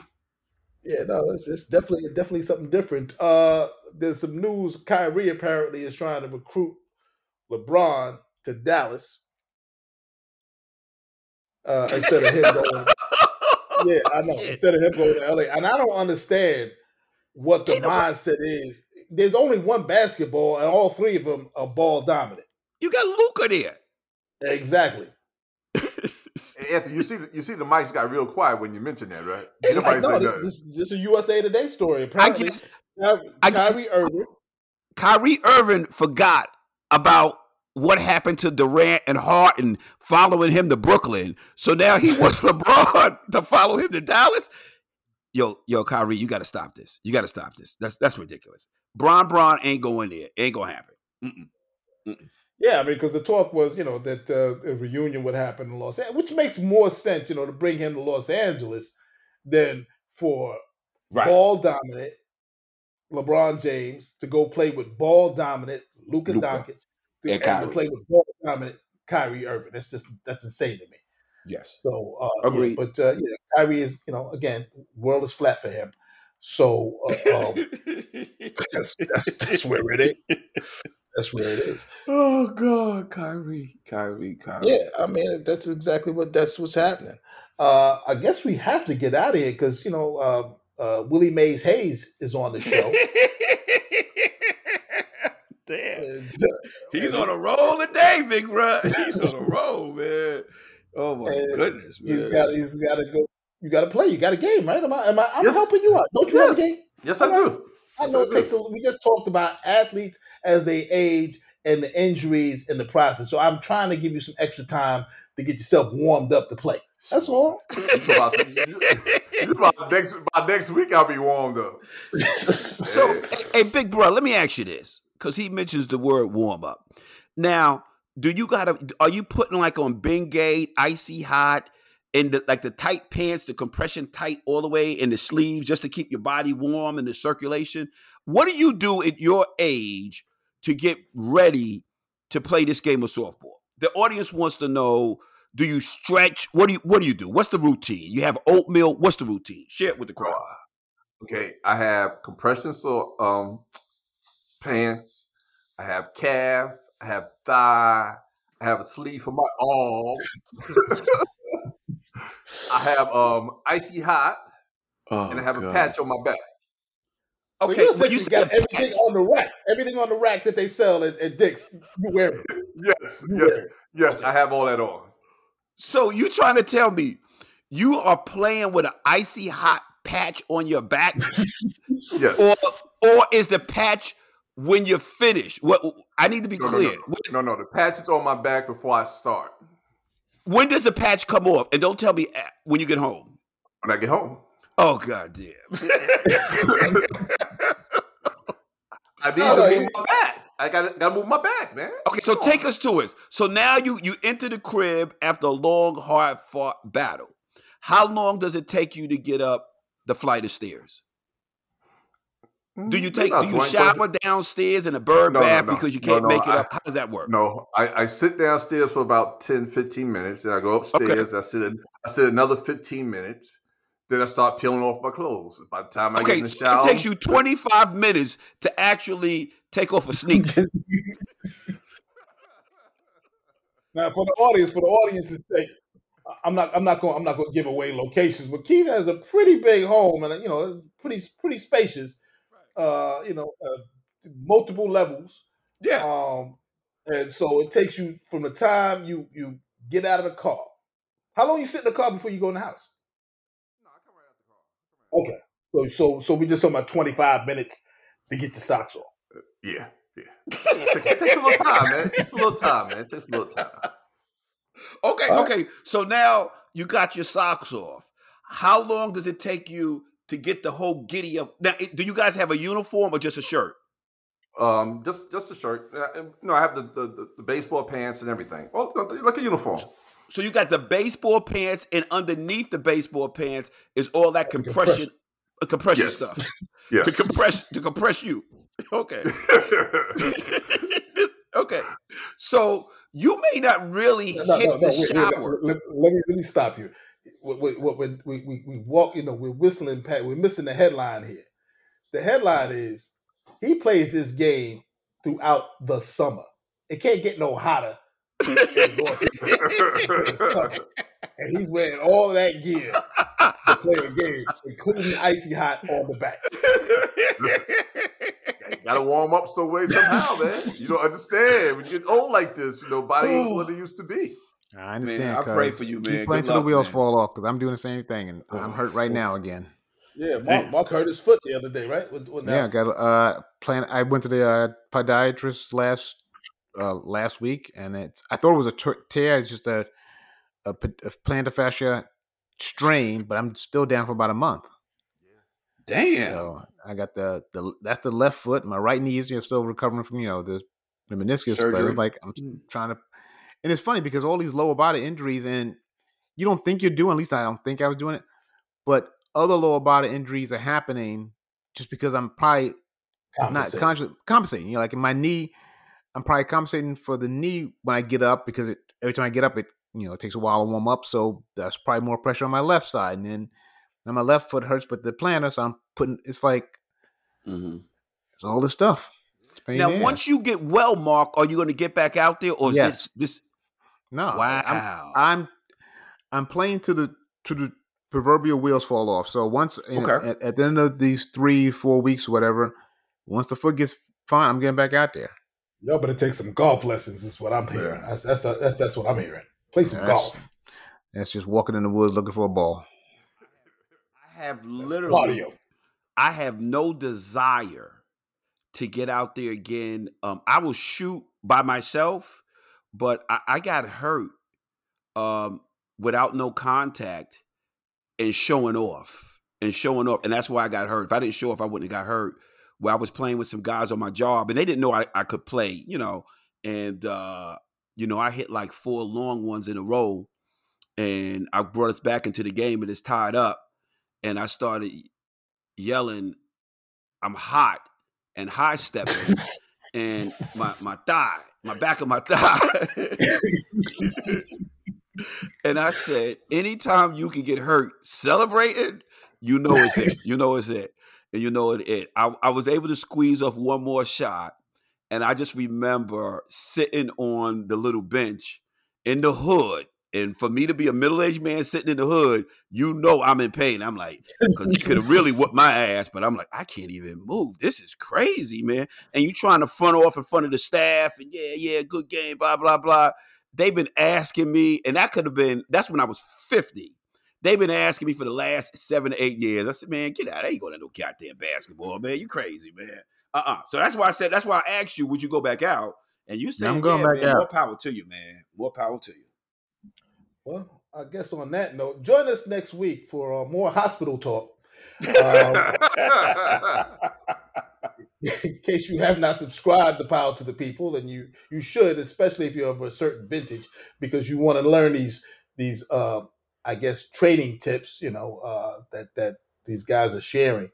Yeah, no, it's, it's definitely definitely something different. Uh, there's some news. Kyrie apparently is trying to recruit LeBron to Dallas uh, instead of him going [laughs] yeah, I know. Instead of him going to LA, and I don't understand what the Ain't mindset nobody. is. There's only one basketball, and all three of them are ball dominant.
You got Luka there.
Exactly. [laughs]
Anthony, you see, the, you see, the mics got real quiet when you mentioned that, right?
It's like, no, this, this, this, is a USA Today story. Apparently, I guess, I guess, Kyrie Irving.
Kyrie Irving forgot about what happened to Durant and Harden following him to Brooklyn. So now he [laughs] wants LeBron to follow him to Dallas. Yo, yo, Kyrie, you got to stop this. You got to stop this. That's that's ridiculous. Bron Bron ain't going there. Ain't gonna happen. Mm-mm.
Mm-mm. Yeah, I mean, because the talk was, you know, that uh, a reunion would happen in Los Angeles, which makes more sense, you know, to bring him to Los Angeles than for right. ball dominant LeBron James to go play with ball dominant Luka, Luka. Doncic and, to play with ball dominant Kyrie Irving. That's just that's insane to me.
Yes.
So uh, agree. Yeah, but uh, yeah, Kyrie is, you know, again, world is flat for him. So uh, [laughs] um, that's, that's that's where it is. That's where it is.
Oh God, Kyrie, Kyrie, Kyrie.
Yeah, I mean that's exactly what that's what's happening. Uh, I guess we have to get out of here because you know uh, uh, Willie Mays Hayes is on the show. [laughs]
And, [laughs] he's on a roll today, big bro. [laughs] He's on a [laughs] roll, man. Oh my goodness, man.
He's got he's got to go. You got to play. You got a game, right? Am I? Am I? I'm yes. helping you out. Don't you yes. have a game?
Yes, I do.
I know it takes. A, we just talked about athletes as they age and the injuries in the process. So I'm trying to give you some extra time to get yourself warmed up to play. That's all.
about, about, next about next week, I'll be warmed up.
so, hey, big bro, let me ask you this because he mentions the word warm up. Now, do you gotta? Are you putting like on Bengay, icy hot? and the like the tight pants, the compression tight all the way in the sleeves just to keep your body warm and the circulation. What do you do at your age to get ready to play this game of softball? The audience wants to know do you stretch? What do you what do you do? What's the routine? You have oatmeal. What's the routine? Share it with the crowd.
Okay, I have compression so um pants. I have calf. I have thigh. I have a sleeve for my arm. [laughs] I have um icy hot, oh, and I have God. a patch on my back.
Okay, so you, you got everything on the rack. Everything on the rack that they sell at, at Dick's, you wear it.
yes, you yes, it. yes. I have all that on.
So you trying to tell me you are playing with an icy hot patch on your back? [laughs]
yes.
Or or is the patch when you finish? What I need to be
no,
clear.
No no. no, no. The patch is on my back before I start.
When does the patch come off? And don't tell me uh, when you get home.
When I get home.
Oh god damn. [laughs]
I need to move my back. I gotta got to move my back, man.
Okay, so take us to it. So now you you enter the crib after a long, hard fought battle. How long does it take you to get up the flight of stairs? Do you mm, take? Do you shower downstairs in a bird no, bath no, no. because you can't make it up? How does that work?
No, I, I, sit downstairs for about 10, 15 minutes, and I go upstairs. Okay. I sit. I sit another fifteen minutes. Then I start peeling off my clothes. By the time I okay, get in the shower,
it takes you twenty five minutes to actually take off a sneaker. [laughs]
now, for the audience, for the audience's sake, I'm not. I'm not going. I'm not going to give away locations. But Keith has a pretty big home, and you know, pretty pretty spacious uh, you know, uh, multiple levels.
Yeah.
Um, and so it takes you from the time you you get out of the car. How long you sit in the car before you go in the house? No, I come right out the car. Okay. So so so we just talking about 25 minutes to get the socks off.
Uh, yeah. Yeah. it takes a little time, man. It takes a little time, man. It takes a little time.
Okay, right. okay. So now you got your socks off. How long does it take you to get the whole giddy up. Now, do you guys have a uniform or just a shirt?
Um, just just a shirt. Uh, no, I have the, the, the baseball pants and everything. Well, like a uniform.
So you got the baseball pants, and underneath the baseball pants is all that compression, uh, compression yes. stuff. [laughs] yes. To compress to compress you. [laughs] Okay. [laughs] okay. So you may not really no, hit no, no, the wait, shower.
Wait, let, let, me let me stop you what, what, we, we, we walk, you know, we're whistling, we're missing the headline here. The headline is he plays this game throughout the summer. It can't get no hotter. and he's wearing all that gear to play a game, including icy hot on the back.
gotta warm up some way somehow, man. You don't understand. When you get old like this, you know, body ain't what it used to be.
I understand.
Man, I pray for you, man.
Keep playing till the wheels man. fall off because I'm doing the same thing and I'm hurt right now again.
Yeah, [laughs] Mark, Mark hurt his foot the other day, right? With, with
yeah, I got uh plan. I went to the uh, podiatrist last uh last week, and it's I thought it was a tear. It's just a a, a plantar fascia strain, but I'm still down for about a month.
Damn.
So I got the the that's the left foot. My right knee is you know, still recovering from you know the the meniscus, Surgery. but it's like I'm mm. trying to. And it's funny because all these lower body injuries, and you don't think you're doing. At least I don't think I was doing it, but other lower body injuries are happening just because I'm probably not conscious compensating. You know, like in my knee, I'm probably compensating for the knee when I get up because it, every time I get up, it you know it takes a while to warm up, so that's probably more pressure on my left side, and then and my left foot hurts, but the plantar, so I'm putting it's like mm-hmm. it's all this stuff.
Now, once you get well, Mark, are you going to get back out there, or yes. this this?
No, wow. I'm, I'm I'm playing to the to the proverbial wheels fall off. So once okay. know, at, at, the end of these three four weeks, whatever, once the foot gets fine, I'm getting back out there.
No, but it takes some golf lessons. Is what I'm hearing. That's that's, that's, that's what I'm hearing. Play some that's, golf.
That's just walking in the woods looking for a ball.
I have literally, I have no desire to get out there again. Um, I will shoot by myself, but I, I got hurt um, without no contact and showing off and showing off, and that's why I got hurt. If I didn't show off, I wouldn't have got hurt. Where I was playing with some guys on my job, and they didn't know I, I could play, you know, and uh, you know I hit like four long ones in a row, and I brought us back into the game, and it's tied up, and I started yelling, "I'm hot," and high stepping, and my my thigh, my back of my thigh. and I said, anytime you can get hurt celebrating, you know it's it. You know it's it. And you know it. it. I, I was able to squeeze off one more shot. And I just remember sitting on the little bench in the hood and for me to be a middle aged man sitting in the hood, you know I'm in pain. I'm like, because you could have really [laughs] whooped my ass, but I'm like, I can't even move. This is crazy, man. And you trying to front off in front of the staff, and yeah, yeah, good game, blah blah blah. They've been asking me, and that could have been. That's when I was 50. They've been asking me for the last seven to eight years. I said, man, get out. I ain't going to no goddamn basketball, man. You crazy, man. Uh uh So that's why I said. That's why I asked you, would you go back out? And you said, I'm going yeah, back man, out. More power to you, man. More power to you.
Well, I guess on that note, join us next week for uh, more hospital talk. Um, [laughs] in case you have not subscribed to Power to the People, and you you should, especially if you're of a certain vintage, because you want to learn these these uh, I guess training tips, you know, uh, that that these guys are sharing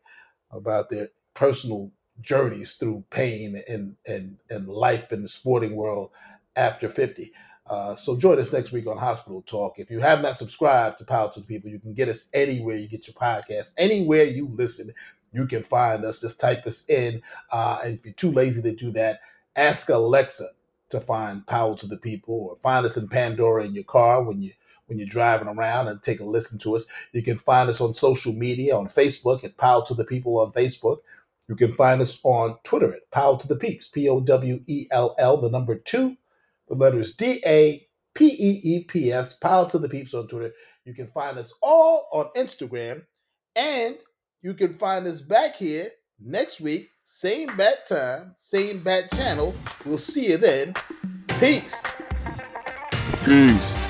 about their personal journeys through pain and and and life in the sporting world after 50. Uh, so join us next week on Hospital Talk. If you have not subscribed to Power to the People, you can get us anywhere you get your podcast, anywhere you listen. You can find us. Just type us in. Uh, and if you're too lazy to do that, ask Alexa to find Power to the People, or find us in Pandora in your car when you when you're driving around and take a listen to us. You can find us on social media on Facebook at Power to the People on Facebook. You can find us on Twitter at Power to the Peeps, P O W E L L, the number two the letters D A P E E P S, Power to the Peeps on Twitter. You can find us all on Instagram. And you can find us back here next week, same bat time, same bat channel. We'll see you then. Peace.
Peace.